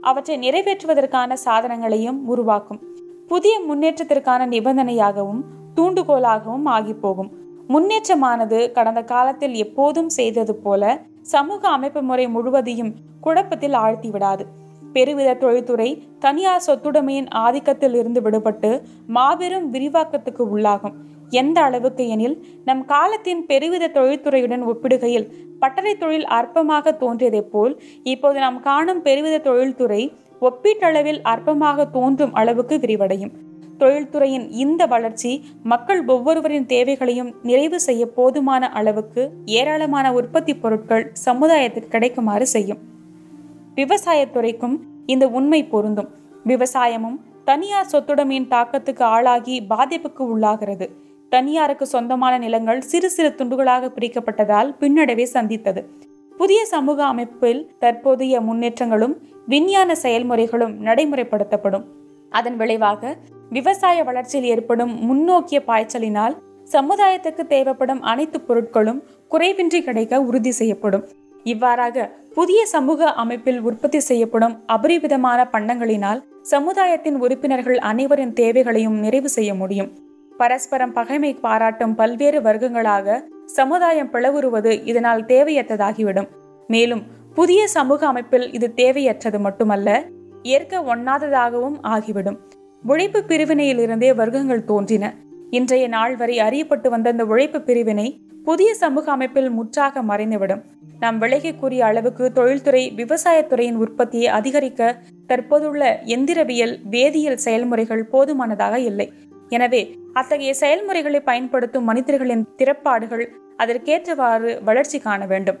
அவற்றை நிறைவேற்றுவதற்கான சாதனங்களையும் உருவாக்கும். புதிய முன்னேற்றத்திற்கான நிபந்தனையாகவும் தூண்டுகோலாகவும் ஆகிப்போகும். முன்னேற்றமானது கடந்த காலத்தில் எப்போதும் செய்தது போல சமூக அமைப்பு முறை முழுவதையும் குழப்பத்தில் ஆழ்த்தி விடாது பெருவித தொழில்துறை தனியார் சொத்துடைமையின் ஆதிக்கத்தில் இருந்து விடுபட்டு மாபெரும் விரிவாக்கத்துக்கு உள்ளாகும். எந்த அளவுக்கு எனில் நம் காலத்தின் பெருவித தொழில்துறையுடன் ஒப்பிடுகையில் பட்டறை தொழில் அற்பமாக தோன்றியதைப் போல் இப்போது நாம் காணும் பெருவித தொழில்துறை ஒப்பீட்டளவில் அற்பமாக தோன்றும் அளவுக்கு விரிவடையும். தொழில்துறையின் இந்த வளர்ச்சி மக்கள் ஒவ்வொருவரின் தேவைகளையும் நிறைவு செய்ய போதுமான அளவுக்கு ஏராளமான உற்பத்தி பொருட்கள் சமுதாயத்திற்கு கிடைக்குமாறு செய்யும். விவசாயத்துறைக்கும் இந்த உண்மை பொருந்தும். விவசாயமும் தனியார் சொத்துடைமையின் தாக்கத்துக்கு ஆளாகி பாதிப்புக்கு உள்ளாகிறது. தனியாருக்கு சொந்தமான நிலங்கள் சிறு சிறு துண்டுகளாக பிரிக்கப்பட்டதால் பின்னடைவை சந்தித்தது. புதிய சமூக அமைப்பில் தற்போதைய முன்னேற்றங்களும் விஞ்ஞான செயல்முறைகளும் நடைமுறைப்படுத்தப்படும். அதன் விளைவாக விவசாய வளர்ச்சியில் ஏற்படும் முன்னோக்கிய பாய்ச்சலினால் சமுதாயத்துக்கு தேவைப்படும் அனைத்து பொருட்களும் குறைவின்றி கிடைக்க உறுதி செய்யப்படும். இவ்வாறாக புதிய சமூக அமைப்பில் உற்பத்தி செய்யப்படும் அபரிவிதமான பண்டங்களினால் சமுதாயத்தின் உறுப்பினர்கள் அனைவரின் தேவைகளையும் நிறைவு செய்ய முடியும். பரஸ்பரம் பகைமை பாராட்டும் பல்வேறு வர்க்கங்களாக சமுதாயம் பிளவுறுவது இதனால் தேவையற்றதாகிவிடும். மேலும் புதிய சமூக அமைப்பில் இது தேவையற்றது மட்டுமல்ல ஏற்க ஒண்ணாததாகவும் ஆகிவிடும். உழைப்பு பிரிவினையிலிருந்தே வர்க்கங்கள் தோன்றின. இன்றைய நாள் வரை அறியப்பட்டு வந்த இந்த உழைப்பு பிரிவினை புதிய சமூக அமைப்பில் முற்றாக மறைந்துவிடும். நாம் விலகக்கூடிய அளவுக்கு தொழில்துறை விவசாயத்துறையின் உற்பத்தியை அதிகரிக்க தற்போதுள்ள எந்திரவியல் வேதியியல் செயல்முறைகள் போதுமானதாக இல்லை. எனவே அத்தகைய செயல்முறைகளை பயன்படுத்தும் மனிதர்களின் திறப்பாடுகள் அதற்கேற்றவாறு வளர்ச்சி காண வேண்டும்.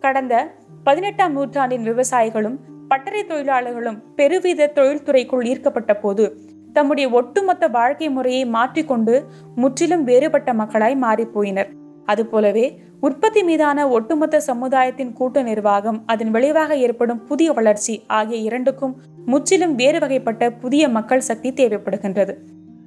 கடந்த பதினெட்டாம் நூற்றாண்டின் விவசாயிகளும் பட்டறை தொழிலாளர்களும் பெருவித தொழில்துறைக்குள் ஈர்க்கப்பட்ட போது தம்முடைய ஒட்டுமொத்த வாழ்க்கை முறையை மாற்றிக்கொண்டு முற்றிலும் வேறுபட்ட மக்களாய் மாறிப்போயினர் அதுபோலவே உற்பத்தி மீதான ஒட்டுமொத்த சமுதாயத்தின் கூட்டு நிர்வாகம் அதன் விளைவாக ஏற்படும் புதிய வளர்ச்சி ஆகிய இரண்டுக்கும் முற்றிலும் வேறு வகைப்பட்ட புதிய மக்கள் சக்தி தேவைப்படுகின்றது.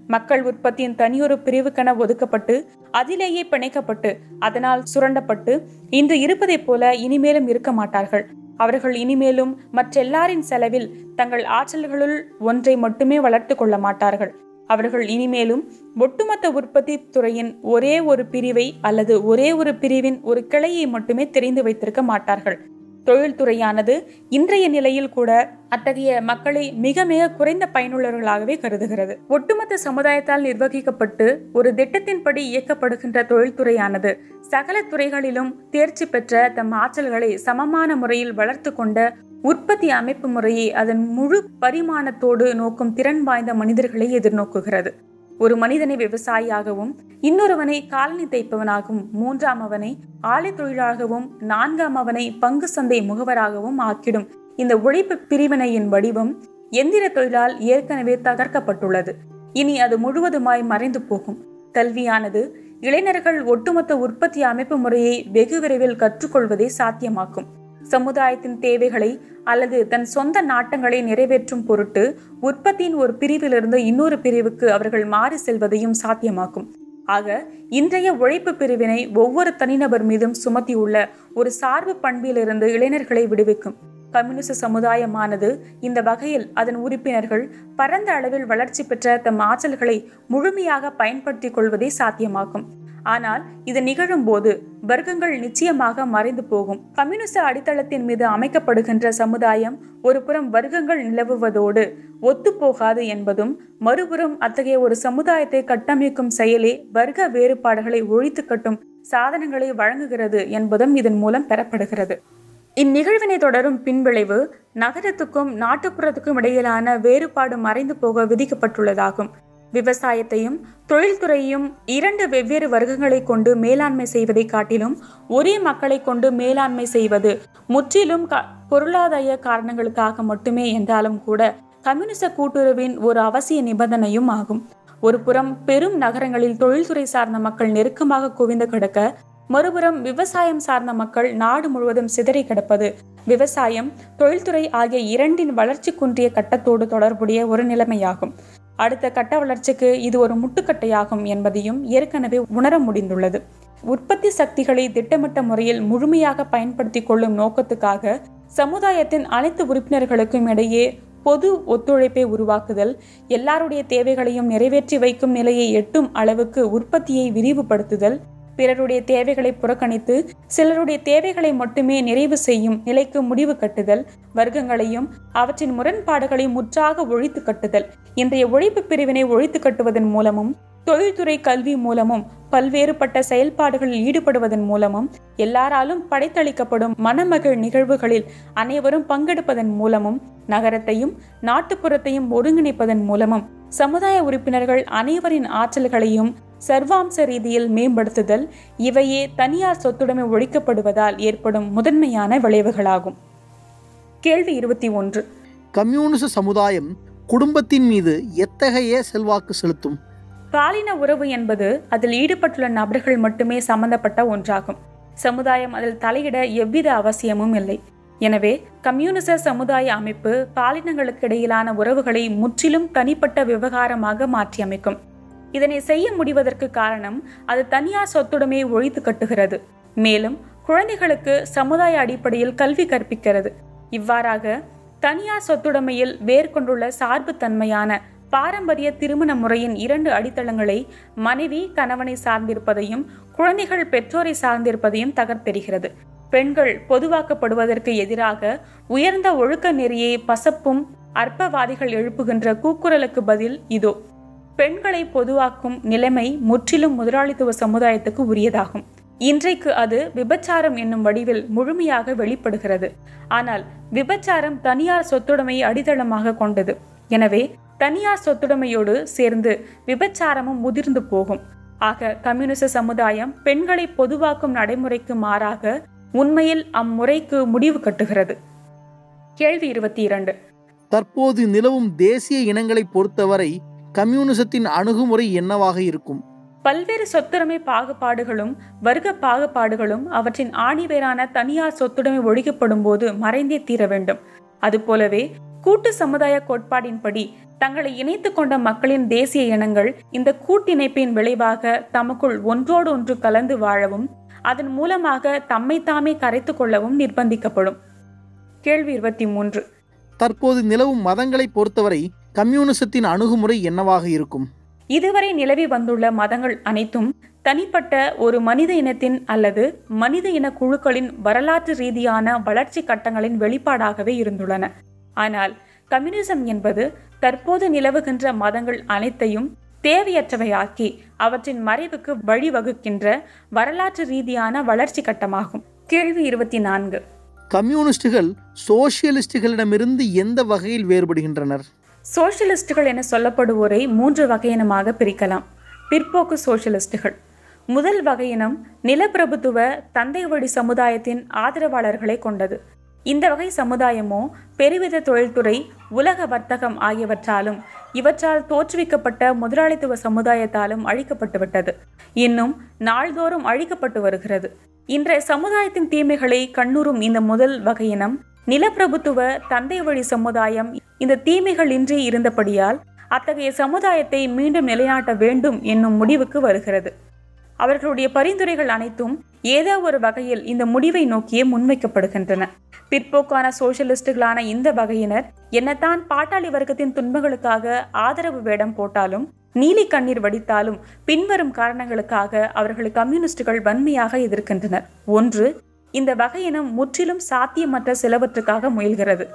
மக்கள் உற்பத்தியின் தனியொரு பிரிவுக்கென ஒதுக்கப்பட்டு அதிலேயே பிணைக்கப்பட்டு அதனால் சுரண்டப்பட்டு இன்று இருப்பதைப் போல இனிமேலும் இருக்க மாட்டார்கள். அவர்கள் இனிமேலும் மற்றெல்லாரின் செலவில் தங்கள் ஆற்றல்களுள் ஒன்றை மட்டுமே வளர்த்து கொள்ள மாட்டார்கள். அவர்கள் இனிமேலும் ஒட்டுமொத்த உற்பத்தி துறையின் ஒரே ஒரு பிரிவை அல்லது ஒரே ஒரு பிரிவின் ஒரு கிளையை மட்டுமே தெரிந்து வைத்திருக்க மாட்டார்கள். தொழில்துறையானது இன்றைய நிலையில் கூட அத்தகைய மக்களை மிக மிக குறைந்த பயனுள்ளவர்களாகவே கருதுகிறது. ஒட்டுமொத்த சமுதாயத்தால் நிர்வகிக்கப்பட்டு ஒரு திட்டத்தின்படி இயக்கப்படுகின்ற தொழில்துறையானது சகல துறைகளிலும் தேர்ச்சி பெற்ற தம் ஆற்றல்களை சமமான முறையில் வளர்த்து கொண்ட உற்பத்தி அமைப்பு முறையை அதன் முழு பரிமாணத்தோடு நோக்கும் திறன் வாய்ந்த மனிதர்களை எதிர்நோக்குகிறது. ஒரு மனிதனை விவசாயியாகவும் இன்னொருவனை காலனி தைப்பவனாகவும் மூன்றாம் அவனை ஆலை தொழிலாகவும் நான்காம் அவனை பங்கு சந்தை முகவராகவும் ஆக்கிடும். இந்த உழைப்பு பிரிவினையின் வடிவம் எந்திர தொழிலால் ஏற்கனவே தகர்க்கப்பட்டுள்ளது. இனி அது முழுவதுமாய் மறைந்து போகும். கல்வியானது இளைஞர்கள் ஒட்டுமொத்த உற்பத்தி அமைப்பு முறையை வெகு விரைவில் கற்றுக்கொள்வதை சாத்தியமாக்கும். சமுதாயத்தின் தேவைகளை அல்லது தன் சொந்த நாட்டங்களை நிறைவேற்றும் பொருட்டு உற்பத்தியின் ஒரு பிரிவிலிருந்து இன்னொரு பிரிவுக்கு அவர்கள் மாறி செல்வதையும் சாத்தியமாக்கும். ஆக இன்றைய உழைப்பு பிரிவினை ஒவ்வொரு தனிநபர் மீதும் சுமத்தியுள்ள ஒரு சார்பு பண்பிலிருந்து இளைஞர்களை விடுவிக்கும். கம்யூனிச சமுதாயமானது இந்த வகையில் அதன் உறுப்பினர்கள் பரந்த அளவில் வளர்ச்சி பெற்ற தம் ஆற்றல்களை முழுமையாக பயன்படுத்திக் கொள்வதே சாத்தியமாகும் ஆனால் இது நிகழும் போது வர்க்கங்கள் நிச்சயமாக மறைந்து போகும். கம்யூனிச அடித்தளத்தின் மீது அமைக்கப்படுகின்ற சமுதாயம் ஒரு புறம் வர்க்கங்கள் நிலவுவதோடு ஒத்துப்போகாது என்பதும் மறுபுறம் அத்தகைய ஒரு சமுதாயத்தை கட்டமைக்கும் செயலே வர்க்க வேறுபாடுகளை ஒழித்து கட்டும் சாதனங்களை வழங்குகிறது என்பதும் இதன் மூலம் பெறப்படுகிறது. இந்நிகழ்வினை தொடரும் பின்விளைவு நகரத்துக்கும் நாட்டுப்புறத்துக்கும் இடையிலான வேறுபாடு மறைந்து போக விதிக்கப்பட்டுள்ளதாகும். விவசாயத்தையும் தொழில்துறையும் இரண்டு வெவ்வேறு வர்க்கங்களை கொண்டு மேலாண்மை செய்வதை காட்டிலும் ஒரே மக்களை கொண்டு மேலாண்மை செய்வது முற்றிலும் பொருளாதார காரணங்களுக்காக மட்டுமே என்றாலும் கூட கம்யூனிச கூட்டுறவின் ஒரு அவசிய நிபந்தனையும் ஆகும். ஒரு புறம் பெரும் நகரங்களில் தொழில்துறை சார்ந்த மக்கள் நெருக்கமாக குவிந்து கிடக்க மறுபுறம் விவசாயம் சார்ந்த மக்கள் நாடு முழுவதும் சிதறி கிடப்பது. விவசாயம் தொழில்துறை ஆகிய இரண்டின் வளர்ச்சி குன்றிய கட்டத்தோடு தொடர்புடைய ஒரு நிலைமையாகும். அடுத்த கட்ட வளர்ச்சிக்கு இது ஒரு முட்டுக்கட்டையாகும் என்பதையும் ஏற்கனவே உணர முடிந்துள்ளது. உற்பத்தி சக்திகளை திட்டமிட்ட முறையில் முழுமையாக பயன்படுத்தி கொள்ளும் நோக்கத்துக்காக சமுதாயத்தின் அனைத்து உறுப்பினர்களுக்கும் இடையே பொது ஒத்துழைப்பை உருவாக்குதல் எல்லாருடைய தேவைகளையும் நிறைவேற்றி வைக்கும் நிலையை எட்டும் அளவுக்கு உற்பத்தியை விரிவுபடுத்துதல் பிறருடைய தேவைகளை புறக்கணித்து சிலருடைய தேவைகளை மட்டுமே நிறைவு செய்யும் நிலைக்கு முடிவு கட்டுதல் வர்க்கங்களையும் அவற்றின் முரண்பாடுகளையும் முற்றாக ஒழித்து கட்டுதல். இன்றைய ஒழிப்பு பிரிவினை ஒழித்து கட்டுவதன் மூலமும் தொழில்துறை கல்வி மூலமும் பல்வேறுபட்ட செயல்பாடுகளில் ஈடுபடுவதன் மூலமும் எல்லாராலும் படைத்தளிக்கப்படும் மனமகிழ் நிகழ்வுகளில் அனைவரும் பங்கெடுப்பதன் மூலமும் நகரத்தையும் நாட்டுப்புறத்தையும் ஒருங்கிணைப்பதன் மூலமும் சமுதாய உறுப்பினர்கள் அனைவரின் ஆற்றல்களையும் சர்வாம்ச ரீதியில் மேம்படுத்துதல் இவையே தனியார் சொத்துடைமை ஒழிக்கப்படுவதால் ஏற்படும் முதன்மையான விளைவுகளாகும். கேள்வி இருபத்தி ஒன்று. கம்யூனிச சமுதாயம் குடும்பத்தின் மீது எத்தகைய செல்வாக்கு செலுத்தும்? பாலின உறவு என்பது அதில் ஈடுபட்டுள்ள நபர்கள் மட்டுமே சம்பந்தப்பட்ட ஒன்றாகும். சமுதாயம் அதில் தலையிட எவ்வித அவசியமும் இல்லை. எனவே கம்யூனிச சமுதாய அமைப்பு பாலினங்களுக்கு இடையிலான உறவுகளை முற்றிலும் தனிப்பட்ட விவகாரமாக மாற்றியமைக்கும். இதனை செய்ய முடிவதற்கு காரணம் அது தனியார் சொத்துடைமையை ஒழித்து கட்டுகிறது. மேலும் குழந்தைகளுக்கு சமுதாய அடிப்படையில் கல்வி கற்பிக்கிறது. இவ்வாறாக தனியார் சொத்துடைமையில் வேர்கொண்டுள்ள சார்பு தன்மையான பாரம்பரிய திருமண முறையின் இரண்டு அடித்தளங்களை மனைவி கணவனை சார்ந்திருப்பதையும் குழந்தைகள் பெற்றோரை சார்ந்திருப்பதையும் தகர்த்தெறிகிறது. பெண்கள் பொதுவாக்கப்படுவதற்கு எதிராக உயர்ந்த ஒழுக்க நெறியை பசப்பும் அற்பவாதிகள் எழுப்புகின்ற கூக்குரலுக்கு பதில் இதோ. பெண்களை பொதுவாக்கும் நிலைமை முற்றிலும் முதலாளித்துவ சமுதாயத்துக்கு உரியதாகும். இன்றைக்கு அது விபச்சாரம் என்னும் வடிவில் முழுமையாக வெளிப்படுகிறது. ஆனால் விபச்சாரம் தனியார் சொத்துடைமையை அடித்தளமாக கொண்டது. எனவே தனியார் சொத்துடைமையோடு சேர்ந்து விபச்சாரமும் முதிர்ந்து போகும். ஆக கம்யூனிச சமுதாயம் பெண்களை பொதுவாக்கும் நடைமுறைக்கு மாறாக உண்மையில் அம்முறைக்கு முடிவு கட்டுகிறது. கேள்வி இருபத்தி இரண்டு தற்போது நிலவும் தேசிய இனங்களை பொறுத்தவரை கம்யூனிசத்தின் அணுகுமுறை என்னவாக இருக்கும்? பல்வேறு சொத்துடைமை பாகுபாடுகளும் வர்க்க பாகுபாடுகளும் அவற்றின் ஆணிவேரான தனியார் சொத்துடைமை ஒழிக்கப்படும் போது மறைந்தே தீர வேண்டும். அதுபோலவே கூட்டு சமுதாய கோட்பாடின்படி தங்களை இணைத்து கொண்ட மக்களின் தேசிய இனங்கள் இந்த கூட்டிணைப்பின் விளைவாக தமக்குள் ஒன்றோடு ஒன்று கலந்து வாழவும் அதன் மூலமாக தம்மை தாமே கரைத்து கொள்ளவும் நிர்பந்திக்கப்படும். கேள்வி இருபத்தி மூன்று தற்போது நிலவும் மதங்களை பொறுத்தவரை கம்யூனிசத்தின் அணுகுமுறை என்னவாக இருக்கும்? இதுவரை நிலவி வந்துள்ள மதங்கள் அனைத்தும் தனிப்பட்ட ஒரு மனித இனத்தின் அல்லது மனித இன குழுக்களின் வரலாற்று ரீதியான வளர்ச்சி கட்டங்களின் வெளிப்பாடாகவே இருந்துள்ளன. ஆனால் கம்யூனிசம் என்பது தற்போது நிலவுகின்ற மதங்கள் அனைத்தையும் தேவையற்றவையாக்கி அவற்றின் மறைவுக்கு வழிவகுக்கின்ற வரலாற்று ரீதியான வளர்ச்சி கட்டமாகும். கேள்வி இருபத்தி நான்கு கம்யூனிஸ்டுகள் சோசியலிஸ்டுகளிடமிருந்து எந்த வகையில் வேறுபடுகின்றனர்? சோஷலிஸ்டுகள் என சொல்லப்படுவோரை மூன்று வகையினமாக பிரிக்கலாம். பிற்போக்கு சோஷலிஸ்டுகள் முதல் வகையினம் நிலப்பிரபுத்துவ தந்தை வழி சமுதாயத்தின் ஆதரவாளர்களை கொண்டது. இந்த வகை சமுதாயமோ பெருவித தொழில்துறை உலக வர்த்தகம் ஆகியவற்றாலும் இவற்றால் தோற்றுவிக்கப்பட்ட முதலாளித்துவ சமுதாயத்தாலும் அழிக்கப்பட்டுவிட்டது. இன்னும் நாள்தோறும் அழிக்கப்பட்டு வருகிறது. இன்றைய சமுதாயத்தின் தீமைகளை கண்ணுறும் இந்த முதல் வகையினம் நிலப்பிரபுத்துவ தந்தை வழி சமுதாயம் இந்த தீமைகள் இன்றி இருந்தபடியால் அத்தகைய சமுதாயத்தை மீண்டும் நிலைநாட்ட வேண்டும் என்னும் முடிவுக்கு வருகிறது. அவர்களுடைய பரிந்துரைகள் அனைத்தும் ஏதோ ஒரு வகையில் இந்த முடிவை நோக்கியே முன்வைக்கப்படுகின்றன. பிற்போக்கான சோசியலிஸ்டுகளான இந்த வகையினர் என்னத்தான் பாட்டாளி வர்க்கத்தின் துன்பங்களுக்காக ஆதரவு வேடம் போட்டாலும் நீலி கண்ணீர் வடித்தாலும் பின்வரும் காரணங்களுக்காக அவர்கள் கம்யூனிஸ்டுகள் வன்மையாக எதிர்க்கின்றனர். ஒன்று இந்த வகையினம் முற்றிலும் சாத்தியமற்ற சிலவற்றுக்காக முயல்கிறது.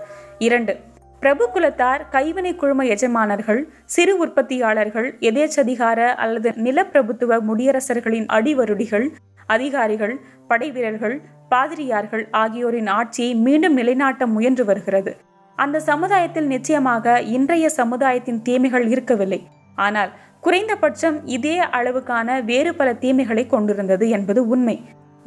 இரண்டு பிரபு குலத்தார் கைவினை குழும எஜமானர்கள் சிறு உற்பத்தியாளர்கள் எதேச்சதிகார அல்லது நிலப்பிரபுத்துவ முடியரசர்களின் அடிவருடிகள் அதிகாரிகள் படைவீரர்கள் பாதிரியார்கள் ஆகியோரின் ஆட்சியை மீண்டும் நிலைநாட்ட முயன்று வருகிறது. அந்த சமுதாயத்தில் நிச்சயமாக இன்றைய சமுதாயத்தின் தீமைகள் இருக்கவில்லை. ஆனால் குறைந்தபட்சம் இதே அளவுக்கான வேறு பல தீமைகளை கொண்டிருந்தது என்பது உண்மை.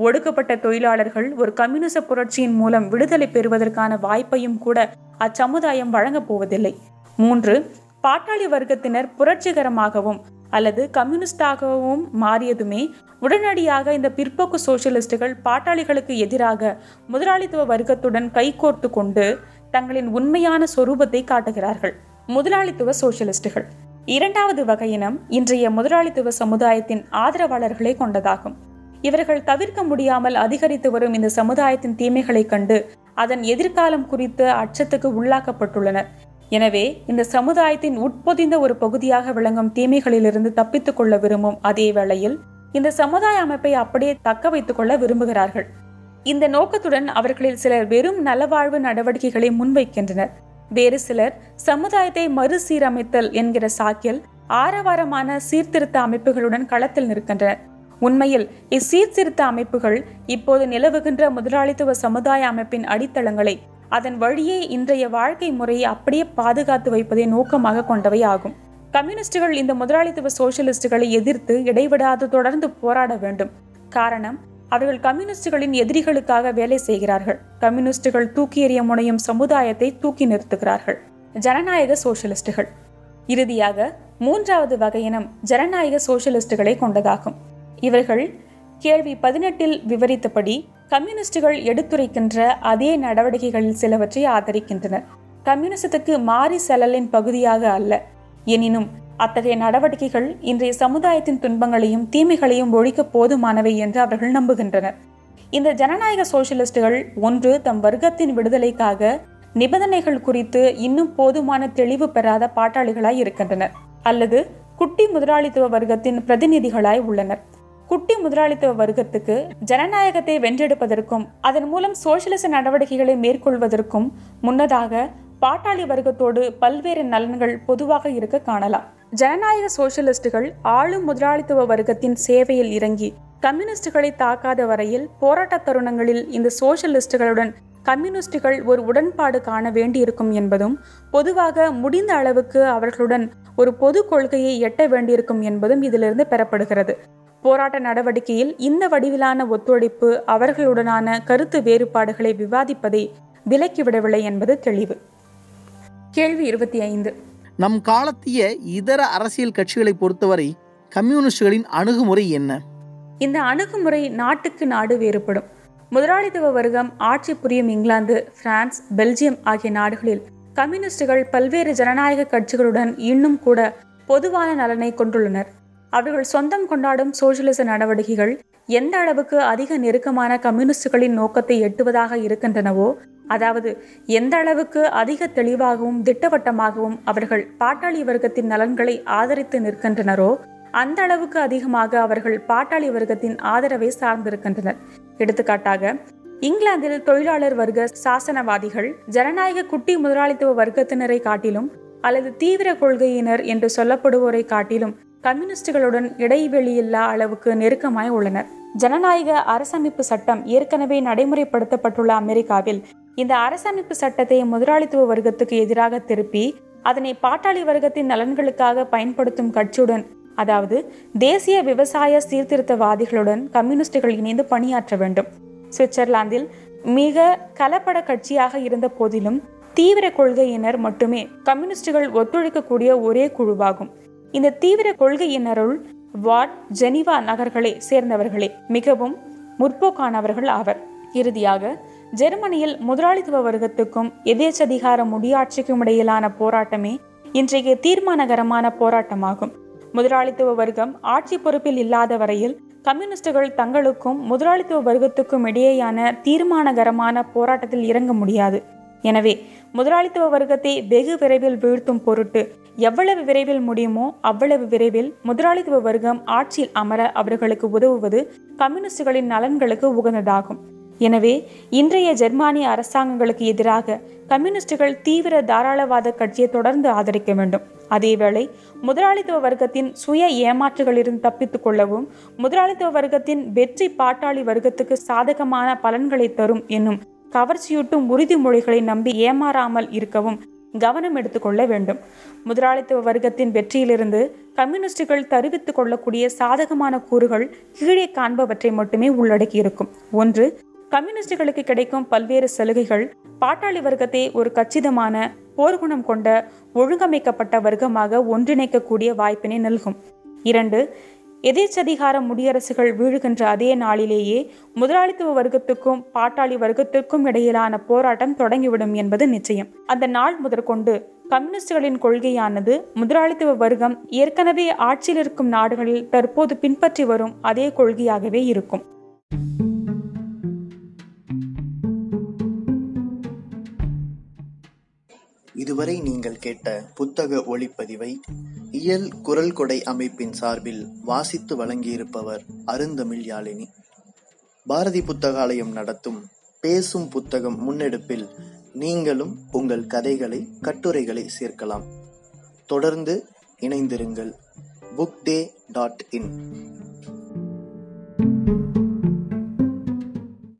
ஒடுக்கப்பட்ட தொழிலாளர்கள் ஒரு கம்யூனிச புரட்சியின் மூலம் விடுதலை பெறுவதற்கான வாய்ப்பையும் கூட அச்சமுதாயம் வழங்கப் போவதில்லை. மூன்று பாட்டாளி வர்க்கத்தினர் புரட்சிகரமாகவும் அல்லது கம்யூனிஸ்டாகவும் மாறியதுமே உடனடியாக இந்த பிற்போக்கு சோசியலிஸ்டுகள் பாட்டாளிகளுக்கு எதிராக முதலாளித்துவ வர்க்கத்துடன் கைகோர்த்து கொண்டு தங்களின் உண்மையான சொரூபத்தை காட்டுகிறார்கள். முதலாளித்துவ சோசியலிஸ்டுகள். இரண்டாவது வகையினம் இன்றைய முதலாளித்துவ சமுதாயத்தின் ஆதரவாளர்களை கொண்டதாகும். இவர்கள் தவிர்க்க முடியாமல் அதிகரித்து வரும் இந்த சமுதாயத்தின் தீமைகளைக் கண்டு அதன் எதிர்காலம் குறித்து அச்சத்துக்கு உள்ளாக்கப்பட்டுள்ளனர் எனவே இந்த சமுதாயத்தின் உட்பொதிந்த ஒரு பகுதியாக விளங்கும் தீமைகளிலிருந்து தப்பித்துக் கொள்ள விரும்பும் அதே வேளையில் இந்த சமுதாய அமைப்பை அப்படியே தக்க வைத்துக் கொள்ள விரும்புகிறார்கள். இந்த நோக்கத்துடன் அவர்களில் சிலர் வெறும் நலவாழ்வு நடவடிக்கைகளை முன்வைக்கின்றனர். வேறு சிலர் சமுதாயத்தை மறுசீரமைத்தல் என்கிற சாக்கில் ஆரவாரமான சீர்திருத்த அமைப்புகளுடன் களத்தில் நிற்கின்றனர். உண்மையில் இச்சீர்திருத்த அமைப்புகள் இப்போது நிலவுகின்ற முதலாளித்துவ சமுதாய அமைப்பின் அடித்தளங்களை அதன் வழியே இன்றைய வாழ்க்கை முறையை அப்படியே பாதுகாத்து வைப்பதை நோக்கமாக கொண்டவை ஆகும். கம்யூனிஸ்டுகள் இந்த முதலாளித்துவ சோசியலிஸ்டுகளை எதிர்த்து இடைவிடாது தொடர்ந்து போராட வேண்டும். காரணம் அவர்கள் கம்யூனிஸ்டுகளின் எதிரிகளுக்காக வேலை செய்கிறார்கள். கம்யூனிஸ்டுகள் தூக்கி எறிய முனையும் சமுதாயத்தை தூக்கி நிறுத்துகிறார்கள். ஜனநாயக சோசியலிஸ்டுகள். இறுதியாக மூன்றாவது வகையினம் ஜனநாயக சோசியலிஸ்டுகளை கொண்டதாகும். இவர்கள் கேள்வி பதினெட்டில் விவரித்தபடி கம்யூனிஸ்டுகள் எடுத்துரைக்கின்ற அதே நடவடிக்கைகளில் சிலவற்றை ஆதரிக்கின்றனர். கம்யூனிசத்துக்கு மாறி செலலின் பகுதியாக அல்ல. எனினும் அத்தகைய நடவடிக்கைகள் இன்றைய சமுதாயத்தின் துன்பங்களையும் தீமைகளையும் ஒழிக்க போதுமானவை என்று அவர்கள் நம்புகின்றனர். இந்த ஜனநாயக சோசியலிஸ்டுகள் ஒன்று தம் வர்க்கத்தின் விடுதலைக்காக நிபந்தனைகள் குறித்து இன்னும் போதுமான தெளிவு பெறாத பாட்டாளிகளாய் இருக்கின்றனர். அல்லது குட்டி முதலாளித்துவ வர்க்கத்தின் பிரதிநிதிகளாய் உள்ளனர். குட்டி முதலாளித்துவ வர்க்கத்துக்கு ஜனநாயகத்தை வென்றெடுப்பதற்கும் அதன் மூலம் சோசியலிச நடவடிக்கைகளை மேற்கொள்வதற்கும் முன்னதாக பாட்டாளி வர்க்கத்தோடு பல்வேறு நலன்கள் பொதுவாக இருக்க காணலாம். ஜனநாயக சோசியலிஸ்டுகள் ஆளும் முதலாளித்துவ வர்க்கத்தின் சேவையில் இறங்கி கம்யூனிஸ்டுகளை தாக்காத வரையில் போராட்ட தருணங்களில் இந்த சோசியலிஸ்டுகளுடன் கம்யூனிஸ்டுகள் ஒரு உடன்பாடு காண வேண்டியிருக்கும் என்பதும் பொதுவாக முடிந்த அளவுக்கு அவர்களுடன் ஒரு பொது கொள்கையை எட்ட வேண்டியிருக்கும் என்பதும் இதிலிருந்து பெறப்படுகிறது. போராட்ட நடவடிக்கையில் இந்த வடிவிலான ஒத்துழைப்பு அவர்களுடனான கருத்து வேறுபாடுகளை விவாதிப்பதை விலக்கிவிடவில்லை என்பது தெளிவு. கேள்வி இருபத்தி ஐந்து. நம் காலத்திய இதர அரசியல் கட்சிகளை பொறுத்தவரை கம்யூனிஸ்டுகளின் அணுகுமுறை என்ன? இந்த அணுகுமுறை நாட்டுக்கு நாடு வேறுபடும். முதலாளித்துவ வர்க்கம் ஆட்சி புரியும் இங்கிலாந்து பிரான்ஸ் பெல்ஜியம் ஆகிய நாடுகளில் கம்யூனிஸ்டுகள் பல்வேறு ஜனநாயக கட்சிகளுடன் இன்னும் கூட பொதுவான நலனை கொண்டுள்ளனர். அவர்கள் சொந்தம் கொண்டாடும் சோசியலிச நடவடிக்கைகள் எந்த அளவுக்கு அதிக நெருக்கமான கம்யூனிஸ்டுகளின் நோக்கத்தை எட்டுவதாக இருக்கின்றனவோ அதாவது எந்த அளவுக்கு அதிக தெளிவாகவும் திட்டவட்டமாகவும் அவர்கள் பாட்டாளி வர்க்கத்தின் நலன்களை ஆதரித்து நிற்கின்றனரோ அந்த அளவுக்கு அதிகமாக அவர்கள் பாட்டாளி வர்க்கத்தின் ஆதரவை சார்ந்திருக்கின்றனர். எடுத்துக்காட்டாக இங்கிலாந்தில் தொழிலாளர் வர்க்க சாசனவாதிகள் ஜனநாயக குட்டி முதலாளித்துவ வர்க்கத்தினரை காட்டிலும் அல்லது தீவிர கொள்கையினர் என்று சொல்லப்படுவோரை காட்டிலும் கம்யூனிஸ்டுகளுடன் இடைவெளியில்லா அளவுக்கு நெருக்கமாய் உள்ளனர். ஜனநாயக அரசமைப்பு சட்டம் ஏற்கனவே நடைமுறைப்படுத்தப்பட்டுள்ள அமெரிக்காவில் இந்த அரசமைப்பு சட்டத்தை முதலாளித்துவ வர்க்கத்துக்கு எதிராக திருப்பி அதனை பாட்டாளி வர்க்கத்தின் நலன்களுக்காக பயன்படுத்தும் கட்சியுடன் அதாவது தேசிய விவசாய சீர்திருத்தவாதிகளுடன் கம்யூனிஸ்டுகள் இணைந்து பணியாற்ற வேண்டும். சுவிட்சர்லாந்தில் மிக கலப்பட கட்சியாக இருந்த போதிலும் தீவிர கொள்கையினர் மட்டுமே கம்யூனிஸ்டுகள் ஒத்துழைக்கக்கூடிய ஒரே குழுவாகும். இந்த தீவிர கொள்கையினருள் வாட் ஜெனிவா நகர்களை சேர்ந்தவர்களே மிகவும் முற்போக்கானவர்கள் ஆவர். இறுதியாக ஜெர்மனியில் முதலாளித்துவ வர்க்கத்துக்கும் எதேச்சதிகார முடியாட்சிக்கும் இடையிலான போராட்டமே இன்றைய தீர்மானகரமான போராட்டமாகும். முதலாளித்துவ வர்க்கம் ஆட்சி பொறுப்பில் இல்லாத வரையில் கம்யூனிஸ்டுகள் தங்களுக்கும் முதலாளித்துவ வர்க்கத்துக்கும் இடையேயான தீர்மானகரமான போராட்டத்தில் இறங்க முடியாது. எனவே முதலாளித்துவ வர்க்கத்தை வெகு விரைவில் வீழ்த்தும் பொருட்டு எவ்வளவு விரைவில் முடியுமோ அவ்வளவு விரைவில் முதலாளித்துவ வர்க்கம் ஆட்சியில் அமர அவர்களுக்கு உதவுவது கம்யூனிஸ்டுகளின் நலன்களுக்கு உகந்ததாகும். எனவே இன்றைய ஜெர்மானிய அரசாங்கங்களுக்கு எதிராக கம்யூனிஸ்டுகள் தீவிர தாராளவாத கட்சியை தொடர்ந்து ஆதரிக்க வேண்டும். அதேவேளை முதலாளித்துவ வர்க்கத்தின் சுய ஏமாற்றுகளிலிருந்து தப்பித்துக் கொள்ளவும் முதலாளித்துவ வர்க்கத்தின் வெற்றி பாட்டாளி வர்க்கத்துக்கு சாதகமான பலன்களை தரும் என்னும் கவர்ச்சியூட்டும் உறுதிமொழிகளை நம்பி ஏமாறாமல் இருக்கவும் கவனம் எடுத்துக்கொள்ள வேண்டும். முதலாளித்துவ வர்க்கத்தின் வெற்றியிலிருந்து கம்யூனிஸ்டுகள் தருவித்துக் கொள்ளக்கூடிய சாதகமான கூறுகள் கீழே காண்பவற்றை மட்டுமே உள்ளடக்கியிருக்கும் ஒன்று கம்யூனிஸ்டுகளுக்கு கிடைக்கும் பல்வேறு சலுகைகள் பாட்டாளி வர்க்கத்தை ஒரு கச்சிதமான போர்க்குணம் கொண்ட ஒழுங்கமைக்கப்பட்ட வர்க்கமாக ஒன்றிணைக்கக்கூடிய வாய்ப்பினை நல்கும். இரண்டு எதேச்சதிகார முடியரசுகள் வீழுகின்ற அதே நாளிலேயே முதலாளித்துவ வர்க்கத்துக்கும் பாட்டாளி வர்க்கத்திற்கும் இடையிலான போராட்டம் தொடங்கிவிடும் என்பது நிச்சயம். அந்த நாள் முதற்கொண்டு கம்யூனிஸ்டுகளின் கொள்கையானது முதலாளித்துவ வர்க்கம் ஏற்கனவே ஆட்சியில் இருக்கும் நாடுகளில் தற்போது பின்பற்றி வரும் அதே கொள்கையாகவே இருக்கும். இதுவரை நீங்கள் கேட்ட புத்தக ஒளிப்பதிவை இயல் குரல் கொடை அமைப்பின் சார்பில் வாசித்து வழங்கியிருப்பவர் அருந்தமிழ் யாழினி. பாரதி புத்தகாலயம் நடத்தும் பேசும் புத்தகம் முன்னெடுப்பில் நீங்களும் உங்கள் கதைகளை கட்டுரைகளை சேர்க்கலாம். தொடர்ந்து இணைந்திருங்கள். Book day dot in